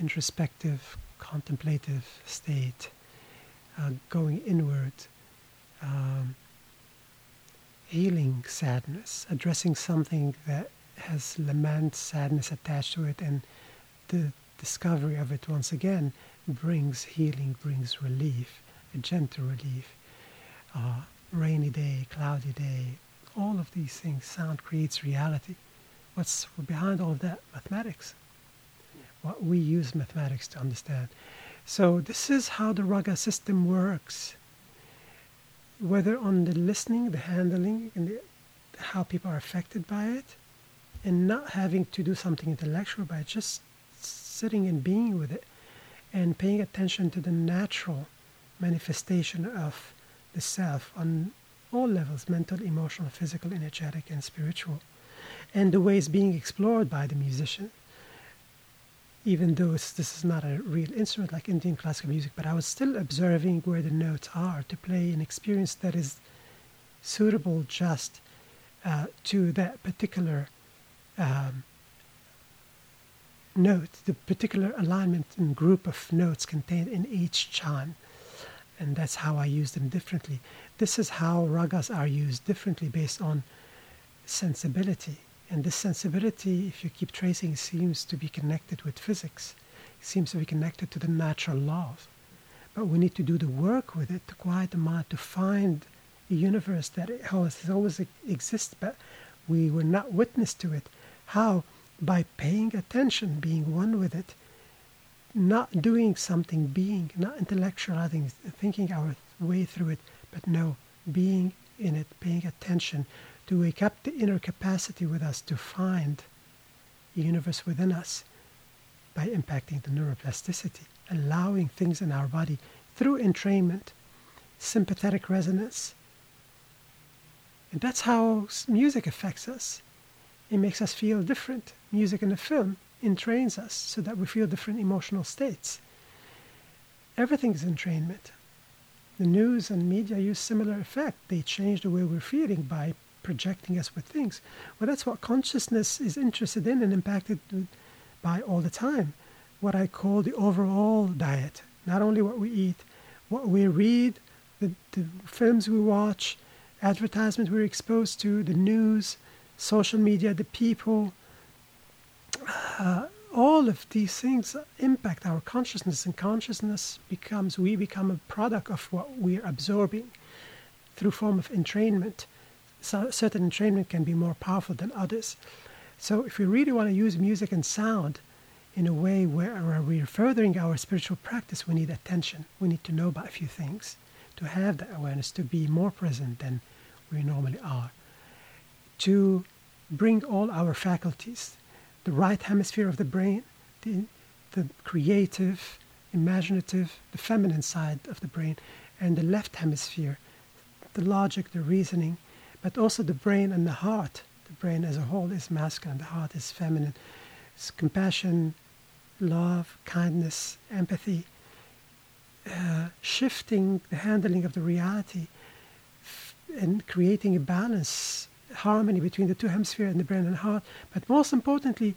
introspective, contemplative state, uh, going inward, um, healing sadness, addressing something that has lament, sadness attached to it, and the discovery of it once again brings healing, brings relief a gentle relief. Uh, rainy day, cloudy day, all of these things, sound creates reality. What's behind all of that? Mathematics. What we use mathematics to understand. So this is how the raga system works. Whether on the listening, the handling, and the, how people are affected by it, and not having to do something intellectual by just sitting and being with it, and paying attention to the natural manifestation of the self on all levels mental, emotional, physical, energetic, and spiritual. And the ways being explored by the musician. Even though this is not a real instrument like Indian classical music, but I was still observing where the notes are to play an experience that is suitable just uh, to that particular um, note, the particular alignment and group of notes contained in each chime and that's how I use them differently. This is how ragas are used differently based on sensibility. And this sensibility, if you keep tracing, seems to be connected with physics, it seems to be connected to the natural laws. But we need to do the work with it to quiet the mind, to find a universe that has always exists, but we were not witness to it. How? By paying attention, being one with it, not doing something, being, not intellectualizing, thinking our way through it, but no, being in it, paying attention to wake up the inner capacity with us to find the universe within us by impacting the neuroplasticity, allowing things in our body through entrainment, sympathetic resonance. And that's how music affects us. It makes us feel different. Music in a film entrains us so that we feel different emotional states. Everything is entrainment. the news and media use similar effect. They change the way we're feeling by projecting us with things. Well, that's what consciousness is interested in and impacted by all the time. What I call the overall diet. Not only what we eat, what we read, the, the films we watch, advertisements we're exposed to, the news, social media, the people. Uh, all of these things impact our consciousness, and consciousness becomes, we become a product of what we're absorbing through form of entrainment. So certain entrainment can be more powerful than others. So if we really want to use music and sound in a way where, where we're furthering our spiritual practice, we need attention. We need to know about a few things, to have that awareness, to be more present than we normally are, to bring all our faculties, the right hemisphere of the brain, the, the creative, imaginative, the feminine side of the brain, and the left hemisphere, the logic, the reasoning, but also the brain and the heart. The brain as a whole is masculine, the heart is feminine. It's compassion, love, kindness, empathy, uh, shifting the handling of the reality f- and creating a balance harmony between the two hemispheres and the brain and heart, but most importantly,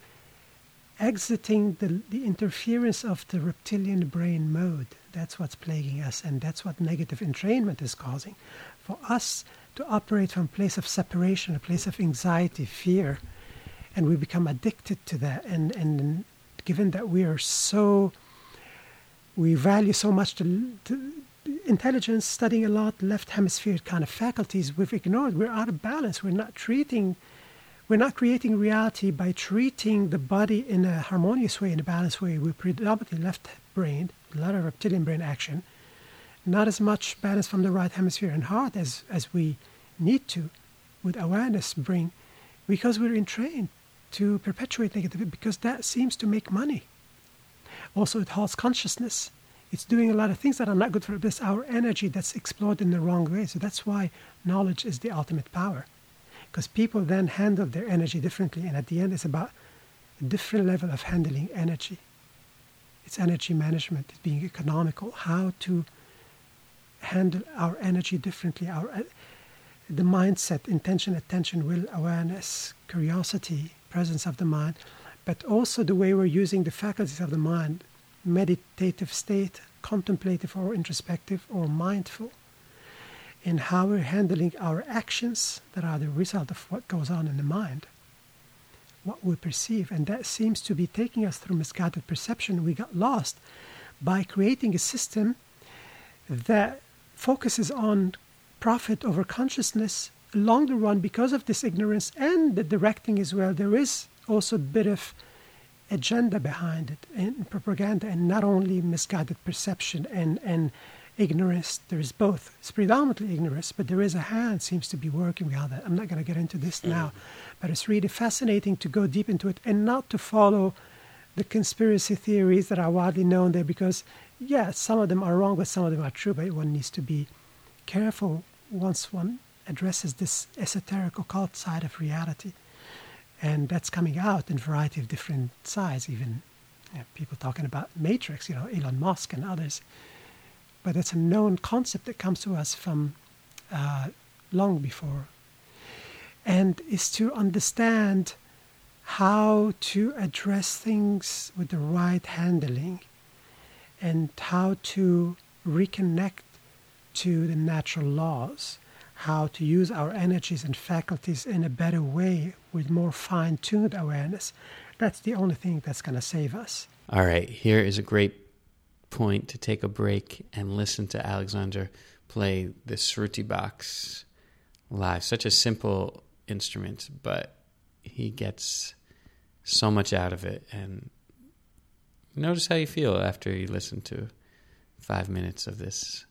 exiting the, the interference of the reptilian brain mode. That's what's plaguing us, and that's what negative entrainment is causing. For us to operate from a place of separation, a place of anxiety, fear, and we become addicted to that. And, and given that we are so, we value so much the, the intelligence, studying a lot, left hemisphere kind of faculties, we've ignored. We're out of balance. We're not treating, we're not creating reality by treating the body in a harmonious way, in a balanced way. We're predominantly left brained, a lot of reptilian brain action, not as much balance from the right hemisphere and heart as, as we need to, with awareness bring, because we're entrained to perpetuate negativity, because that seems to make money. Also, it halts consciousness it's doing a lot of things that are not good for us. our energy that's explored in the wrong way. So that's why knowledge is the ultimate power because people then handle their energy differently. And at the end it's about a different level of handling energy. It's energy management. It's being economical. How to handle our energy differently. Our uh, the mindset intention attention will awareness curiosity presence of the mind but also the way we're using the faculties of the mind meditative state, contemplative or introspective or mindful, in how we're handling our actions that are the result of what goes on in the mind, what we perceive. And that seems to be taking us through misguided perception. We got lost by creating a system that focuses on profit over consciousness along the run because of this ignorance and the directing as well. There is also a bit of agenda behind it and propaganda and not only misguided perception and, and ignorance. There is both. It's predominantly ignorance, but there is a hand seems to be working behind that. I'm not going to get into this now, mm. but it's really fascinating to go deep into it and not to follow the conspiracy theories that are widely known there because, yeah, some of them are wrong, but some of them are true. But one needs to be careful once one addresses this esoteric occult side of reality and that's coming out in a variety of different sides. Even you know, people talking about Matrix, you know, Elon Musk and others. But it's a known concept that comes to us from uh, long before, and is to understand how to address things with the right handling, and how to reconnect to the natural laws how to use our energies and faculties in a better way with more fine tuned awareness. That's the only thing that's going to save us. All right, here is a great point to take a break and listen to Alexandre play the Sruti box live. Such a simple instrument, but he gets so much out of it. And notice how you feel after you listen to five minutes of this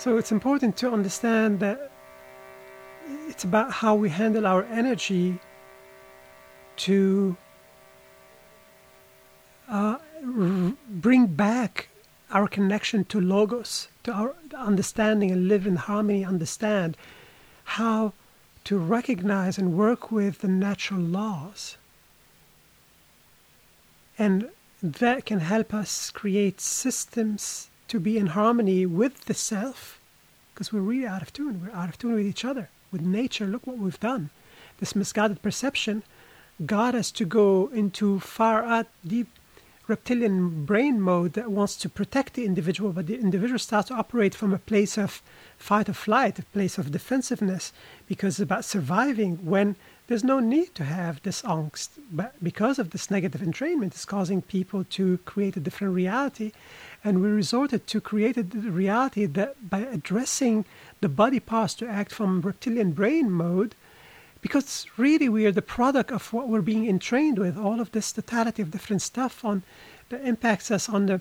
So it's important to understand that it's about how we handle our energy to uh, r- bring back our connection to logos, to our understanding and live in harmony, understand how to recognize and work with the natural laws. And that can help us create systems to be in harmony with the self, because we're really out of tune. We're out of tune with each other, with nature. Look what we've done. This misguided perception got us to go into far out, deep reptilian brain mode that wants to protect the individual, but the individual starts to operate from a place of fight or flight, a place of defensiveness, because it's about surviving when there's no need to have this angst. But because of this negative entrainment, it's causing people to create a different reality. And we resorted to create a reality that by addressing the body parts to act from reptilian brain mode, because really we are the product of what we're being entrained with all of this totality of different stuff on that impacts us on the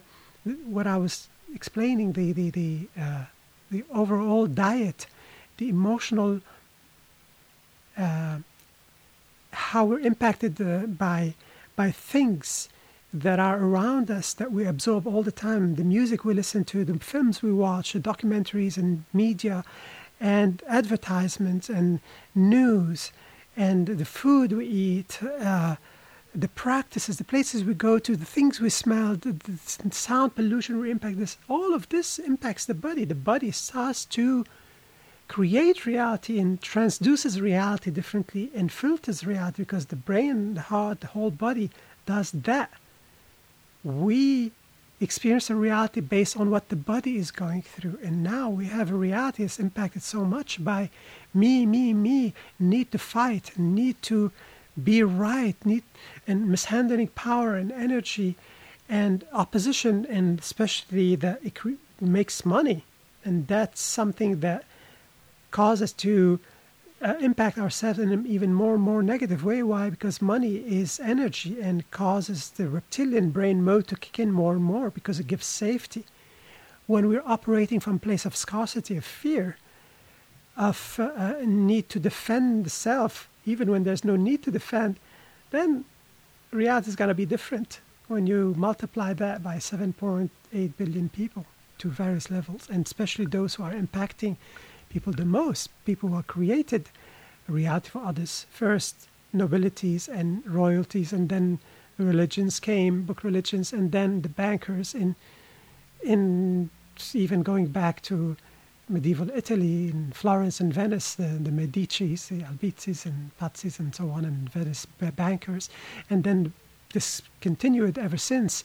what i was explaining the the the, uh, the overall diet the emotional uh, how we're impacted uh, by by things that are around us that we absorb all the time. The music we listen to the films we watch the documentaries and media and advertisements and news and the food we eat, uh, the practices, the places we go to, the things we smell, the, the sound pollution we impact this, all of this impacts the body. The body starts to create reality and transduces reality differently and filters reality because the brain, the heart, the whole body does that. We experience a reality based on what the body is going through. And now we have a reality that's impacted so much by me, me, me, need to fight, need to be right, need and mishandling power and energy and opposition, and especially that it makes money. And that's something that causes to uh, impact ourselves in an even more and more negative way. Why? Because money is energy and causes the reptilian brain mode to kick in more and more because it gives safety. When we're operating from place of scarcity, of fear, of uh, need to defend the self, even when there's no need to defend, then reality is going to be different when you multiply that by 7.8 billion people to various levels, and especially those who are impacting people the most, people who have created reality for others. First, nobilities and royalties, and then religions came, book religions, and then the bankers in, in even going back to medieval Italy, in Florence and Venice, the, the Medicis, the Albizi's and Pazzi's and so on, and Venice bankers. And then this continued ever since.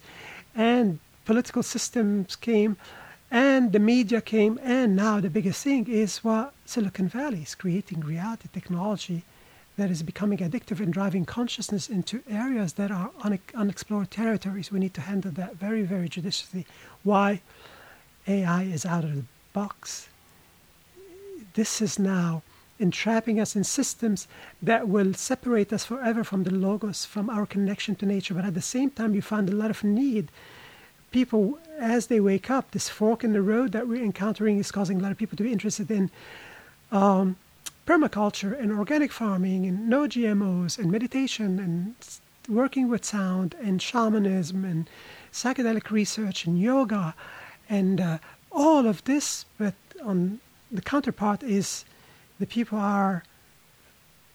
And political systems came and the media came, and now the biggest thing is what Silicon Valley is creating reality technology that is becoming addictive and driving consciousness into areas that are un- unexplored territories. We need to handle that very, very judiciously. Why AI is out of the box. This is now entrapping us in systems that will separate us forever from the logos, from our connection to nature. But at the same time, you find a lot of need people, as they wake up, this fork in the road that we're encountering is causing a lot of people to be interested in um, permaculture and organic farming and no GMOs and meditation and working with sound and shamanism and psychedelic research and yoga and uh, all of this. But on the counterpart is the people are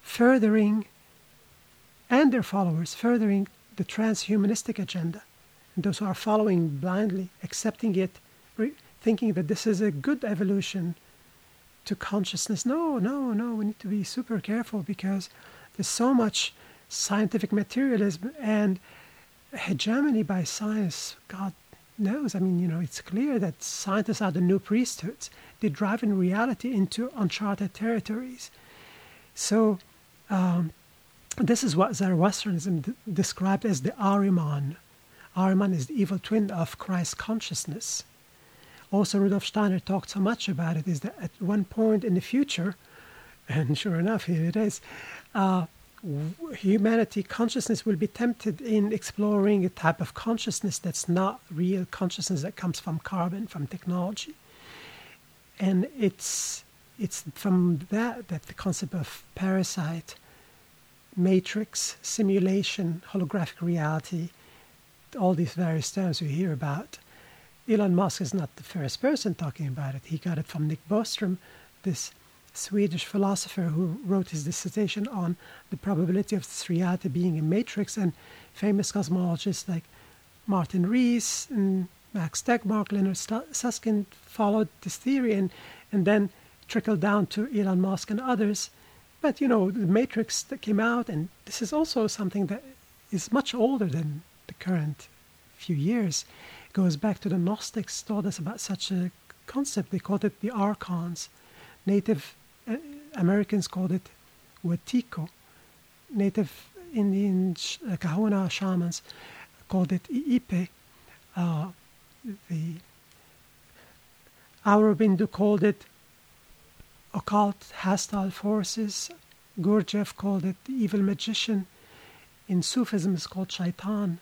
furthering and their followers furthering the transhumanistic agenda those who are following blindly, accepting it, re- thinking that this is a good evolution to consciousness. No, no, no, we need to be super careful because there's so much scientific materialism and hegemony by science. God knows. I mean, you know, it's clear that scientists are the new priesthoods. They drive in reality into uncharted territories. So, um, this is what Zoroastrianism d- described as the Ahriman Ahriman is the evil twin of Christ consciousness. Also, Rudolf Steiner talked so much about it is that at one point in the future, <laughs> and sure enough, here it is, uh, humanity consciousness will be tempted in exploring a type of consciousness that's not real consciousness that comes from carbon, from technology. and it's it's from that that the concept of parasite, matrix, simulation, holographic reality, all these various terms we hear about. Elon Musk is not the first person talking about it. He got it from Nick Bostrom, this Swedish philosopher who wrote his dissertation on the probability of this reality being a matrix, and famous cosmologists like Martin Rees and Max Tegmark, Leonard Susskind followed this theory and, and then trickled down to Elon Musk and others. But you know, the matrix that came out, and this is also something that is much older than the current few years. Goes back to the Gnostics taught us about such a concept. They called it the archons. Native uh, Americans called it Wetiko. Native Indian uh, Kahuna shamans called it Ipe. Uh, the Aurobindo called it occult hostile forces. Gurdjieff called it the evil magician. In Sufism, it's called shaitan,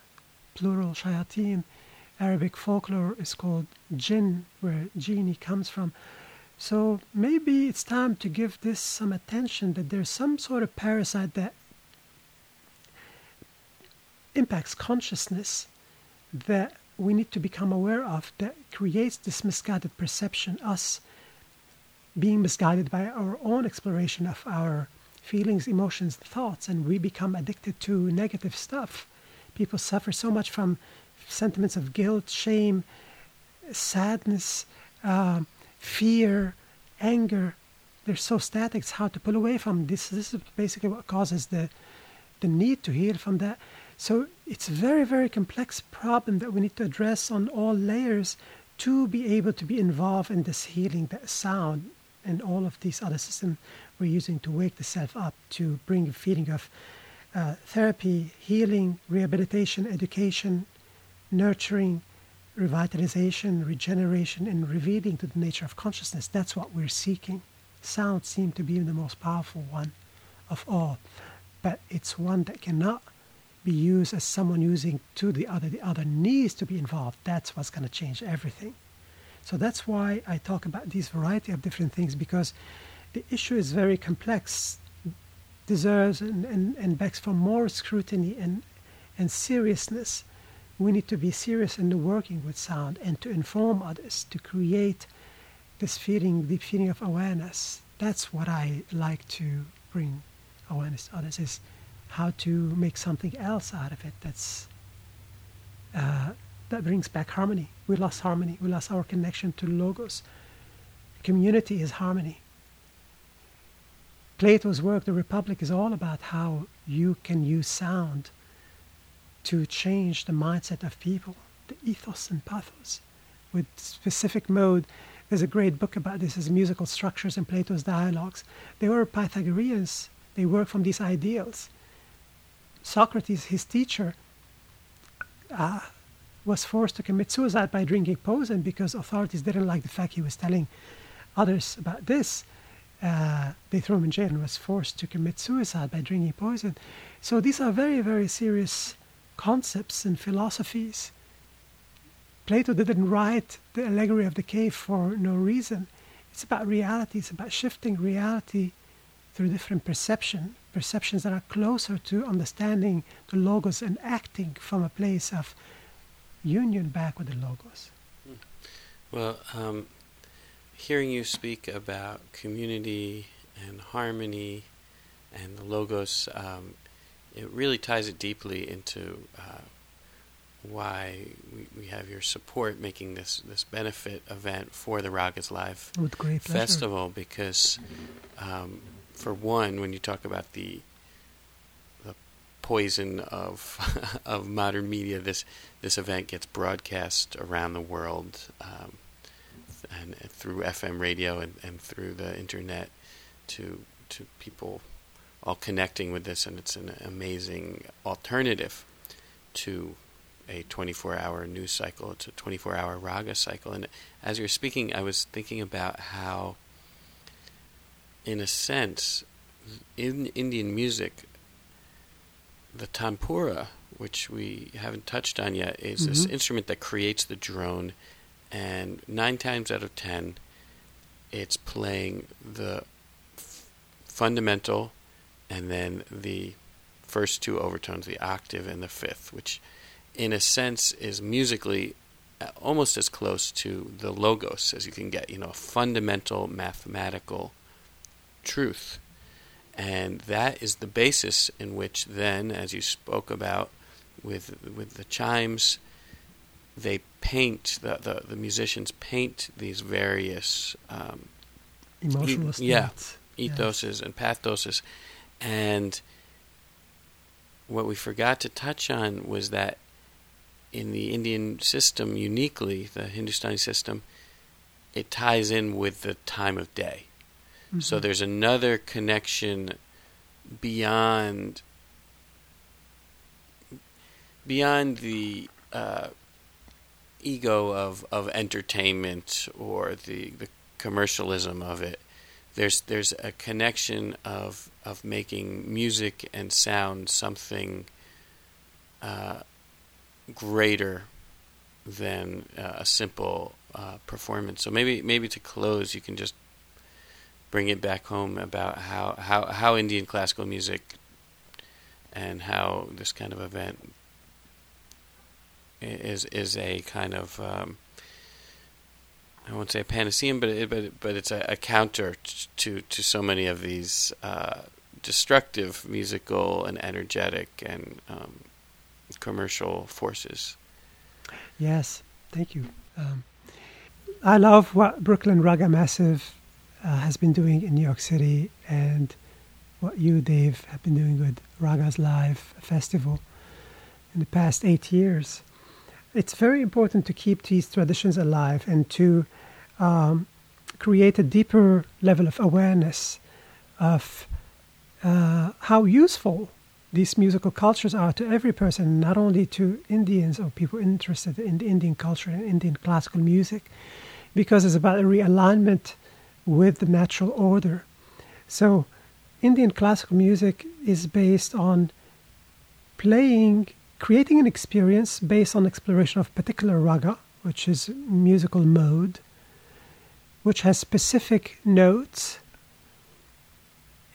plural shayateen. Arabic folklore is called jinn, where genie comes from. So maybe it's time to give this some attention that there's some sort of parasite that impacts consciousness that we need to become aware of that creates this misguided perception, us being misguided by our own exploration of our feelings, emotions, thoughts, and we become addicted to negative stuff. People suffer so much from sentiments of guilt, shame, sadness, uh, fear, anger. They're so static, it's hard to pull away from. This, this is basically what causes the, the need to heal from that. So it's a very, very complex problem that we need to address on all layers to be able to be involved in this healing, that sound, and all of these other systems we're using to wake the self up, to bring a feeling of uh, therapy, healing, rehabilitation, education, nurturing, revitalization, regeneration, and revealing to the nature of consciousness. That's what we're seeking. Sound seems to be the most powerful one of all, but it's one that cannot be used as someone using to the other. The other needs to be involved. That's what's going to change everything. So that's why I talk about these variety of different things because the issue is very complex, deserves and, and, and begs for more scrutiny and, and seriousness. We need to be serious in the working with sound and to inform others, to create this feeling, the feeling of awareness. That's what I like to bring awareness to others is how to make something else out of it that's uh, that brings back harmony. We lost harmony. We lost our connection to logos. Community is harmony. Plato's work, The Republic, is all about how you can use sound to change the mindset of people, the ethos and pathos, with specific mode. There's a great book about this as musical structures in Plato's dialogues. They were Pythagoreans. They work from these ideals. Socrates, his teacher, uh, was forced to commit suicide by drinking poison because authorities didn't like the fact he was telling others about this. Uh, they threw him in jail and was forced to commit suicide by drinking poison. So these are very, very serious concepts and philosophies. Plato didn't write the allegory of the cave for no reason. It's about reality, it's about shifting reality through different perception, perceptions that are closer to understanding the logos and acting from a place of union back with the logos. Well, um, hearing you speak about community and harmony and the logos, um, it really ties it deeply into uh, why we, we have your support making this, this benefit event for the Ragas Live Festival because um, for one, when you talk about the the poison of <laughs> of modern media, this this event gets broadcast around the world, um, and, and, through FM radio and, and through the internet to to people all connecting with this, and it's an amazing alternative to a 24 hour news cycle. It's a 24 hour raga cycle. And as you're speaking, I was thinking about how in a sense, in Indian music, the tanpura, which we haven't touched on yet, is mm-hmm. this instrument that creates the drone, and nine times out of ten, it's playing the f- fundamental and then the first two overtones, the octave and the fifth, which in a sense is musically uh, almost as close to the logos as you can get, you know, a fundamental mathematical truth. And that is the basis in which then, as you spoke about with with the chimes, they paint the, the, the musicians paint these various um, Emotional e- yeah, ethoses and pathoses. And what we forgot to touch on was that in the Indian system, uniquely, the Hindustani system, it ties in with the time of day. So Mhm. there's another connection beyond beyond the uh, ego of, of entertainment or the, the commercialism of it. There's there's a connection of of making music and sound something uh, greater than uh, a simple uh, performance. So maybe maybe to close, you can just bring it back home about how, how, how Indian classical music and how this kind of event is is a kind of um, I won't say a panacea, but it, but but it's a, a counter to to so many of these uh, destructive musical and energetic and um, commercial forces. Yes, thank you. Um, I love what Brooklyn Raga Massive uh, has been doing in New York City and what you, Dave, have been doing with Ragas Live Festival in the past eight years. It's very important to keep these traditions alive and to um, create a deeper level of awareness of uh, how useful these musical cultures are to every person, not only to Indians or people interested in the Indian culture and Indian classical music, because it's about a realignment with the natural order. So, Indian classical music is based on playing, creating an experience based on exploration of particular raga, which is musical mode, which has specific notes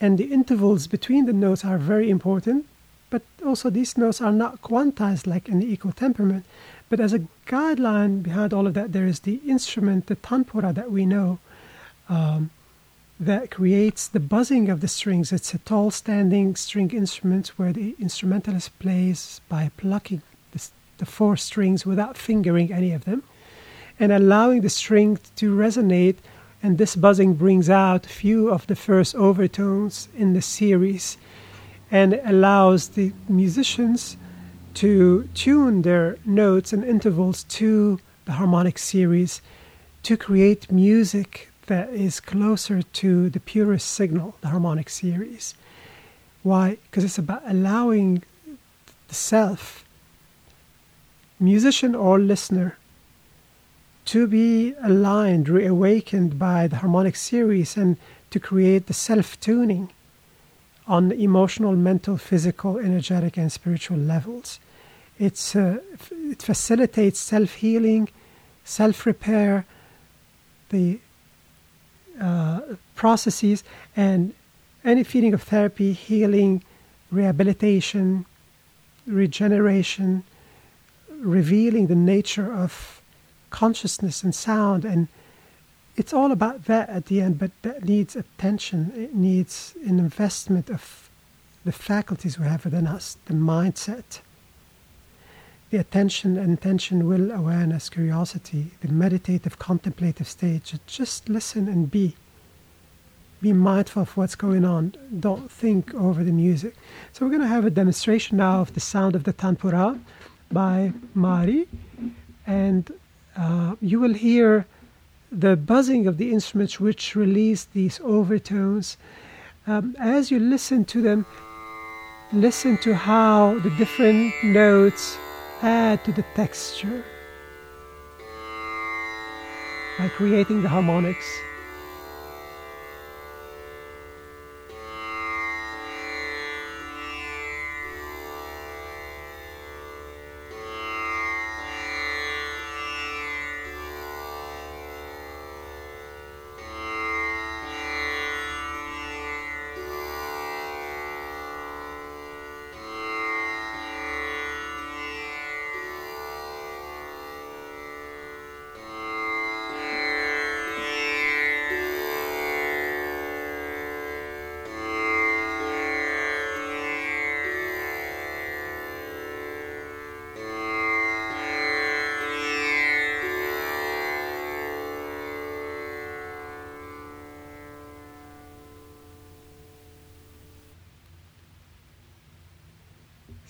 and the intervals between the notes are very important but also these notes are not quantized like in the equal temperament but as a guideline behind all of that there is the instrument the tanpura that we know um, that creates the buzzing of the strings. It's a tall standing string instrument where the instrumentalist plays by plucking the, the four strings without fingering any of them and allowing the string to resonate. And this buzzing brings out a few of the first overtones in the series and allows the musicians to tune their notes and intervals to the harmonic series to create music that is closer to the purest signal, the harmonic series. Why? Because it's about allowing the self, musician or listener, to be aligned, reawakened by the harmonic series, and to create the self tuning on the emotional, mental, physical, energetic, and spiritual levels. It's, uh, it facilitates self healing, self repair, the uh, processes, and any feeling of therapy, healing, rehabilitation, regeneration, revealing the nature of consciousness and sound. And it's all about that at the end but that needs attention. It needs an investment of the faculties we have within us the mindset the attention and intention will awareness curiosity the meditative contemplative stage. Just listen and be. Be mindful of what's going on. Don't think over the music. So we're going to have a demonstration now of the sound of the tanpura by Mari. And uh, you will hear the buzzing of the instruments which release these overtones. Um, as you listen to them, listen to how the different notes add to the texture by creating the harmonics.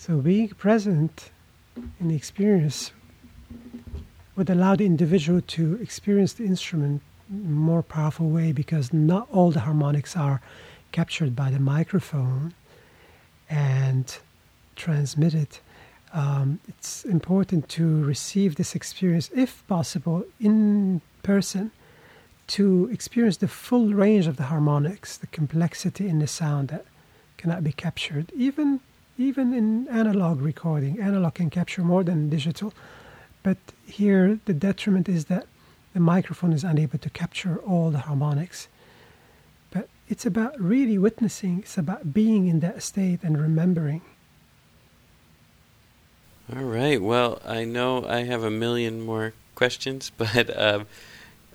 So being present in the experience would allow the individual to experience the instrument in a more powerful way because not all the harmonics are captured by the microphone and transmitted. Um, it's important to receive this experience, if possible, in person to experience the full range of the harmonics, the complexity in the sound that cannot be captured, even even in analog recording. Analog can capture more than digital, but here the detriment is that the microphone is unable to capture all the harmonics. But it's about really witnessing, it's about being in that state and remembering. All right. Well, I know I have a million more questions, <laughs> but um,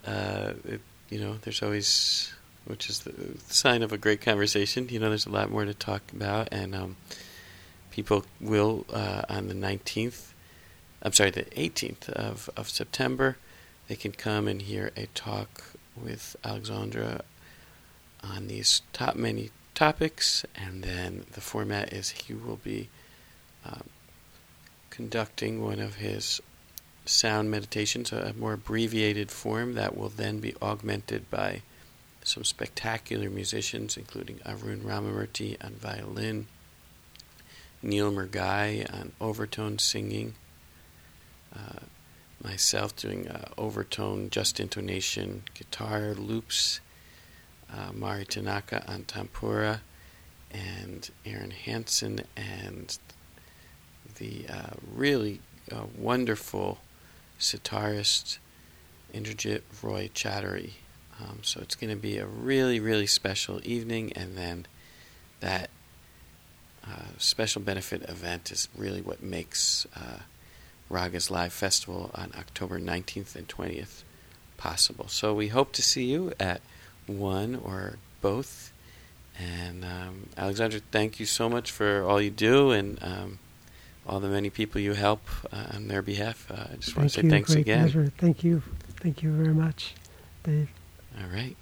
uh, it, you know, there's always, which is the sign of a great conversation. You know, there's a lot more to talk about, and um, people will uh, on the 19th. I'm sorry, the 18th of, of September, they can come and hear a talk with Alexandre on these top many topics, and then the format is he will be um, conducting one of his sound meditations, a more abbreviated form that will then be augmented by some spectacular musicians, including Arun Ramamurthy on violin, Neil Murgai on overtone singing, uh, myself doing uh, overtone, just intonation, guitar loops, uh, Mari Tanaka on tanpura, and Aaron Hansen and the uh, really uh, wonderful sitarist Indrajit Roy Chattery. Um, so it's going to be a really, really special evening, and then that uh, special benefit event is really what makes uh, Ragas Live Festival on October 19th and 20th possible. So we hope to see you at one or both. And um, Alexandre, thank you so much for all you do and um, all the many people you help uh, on their behalf. Uh, I just want to say you. thanks Great again. Pleasure. Thank you. Thank you very much, Dave. All right.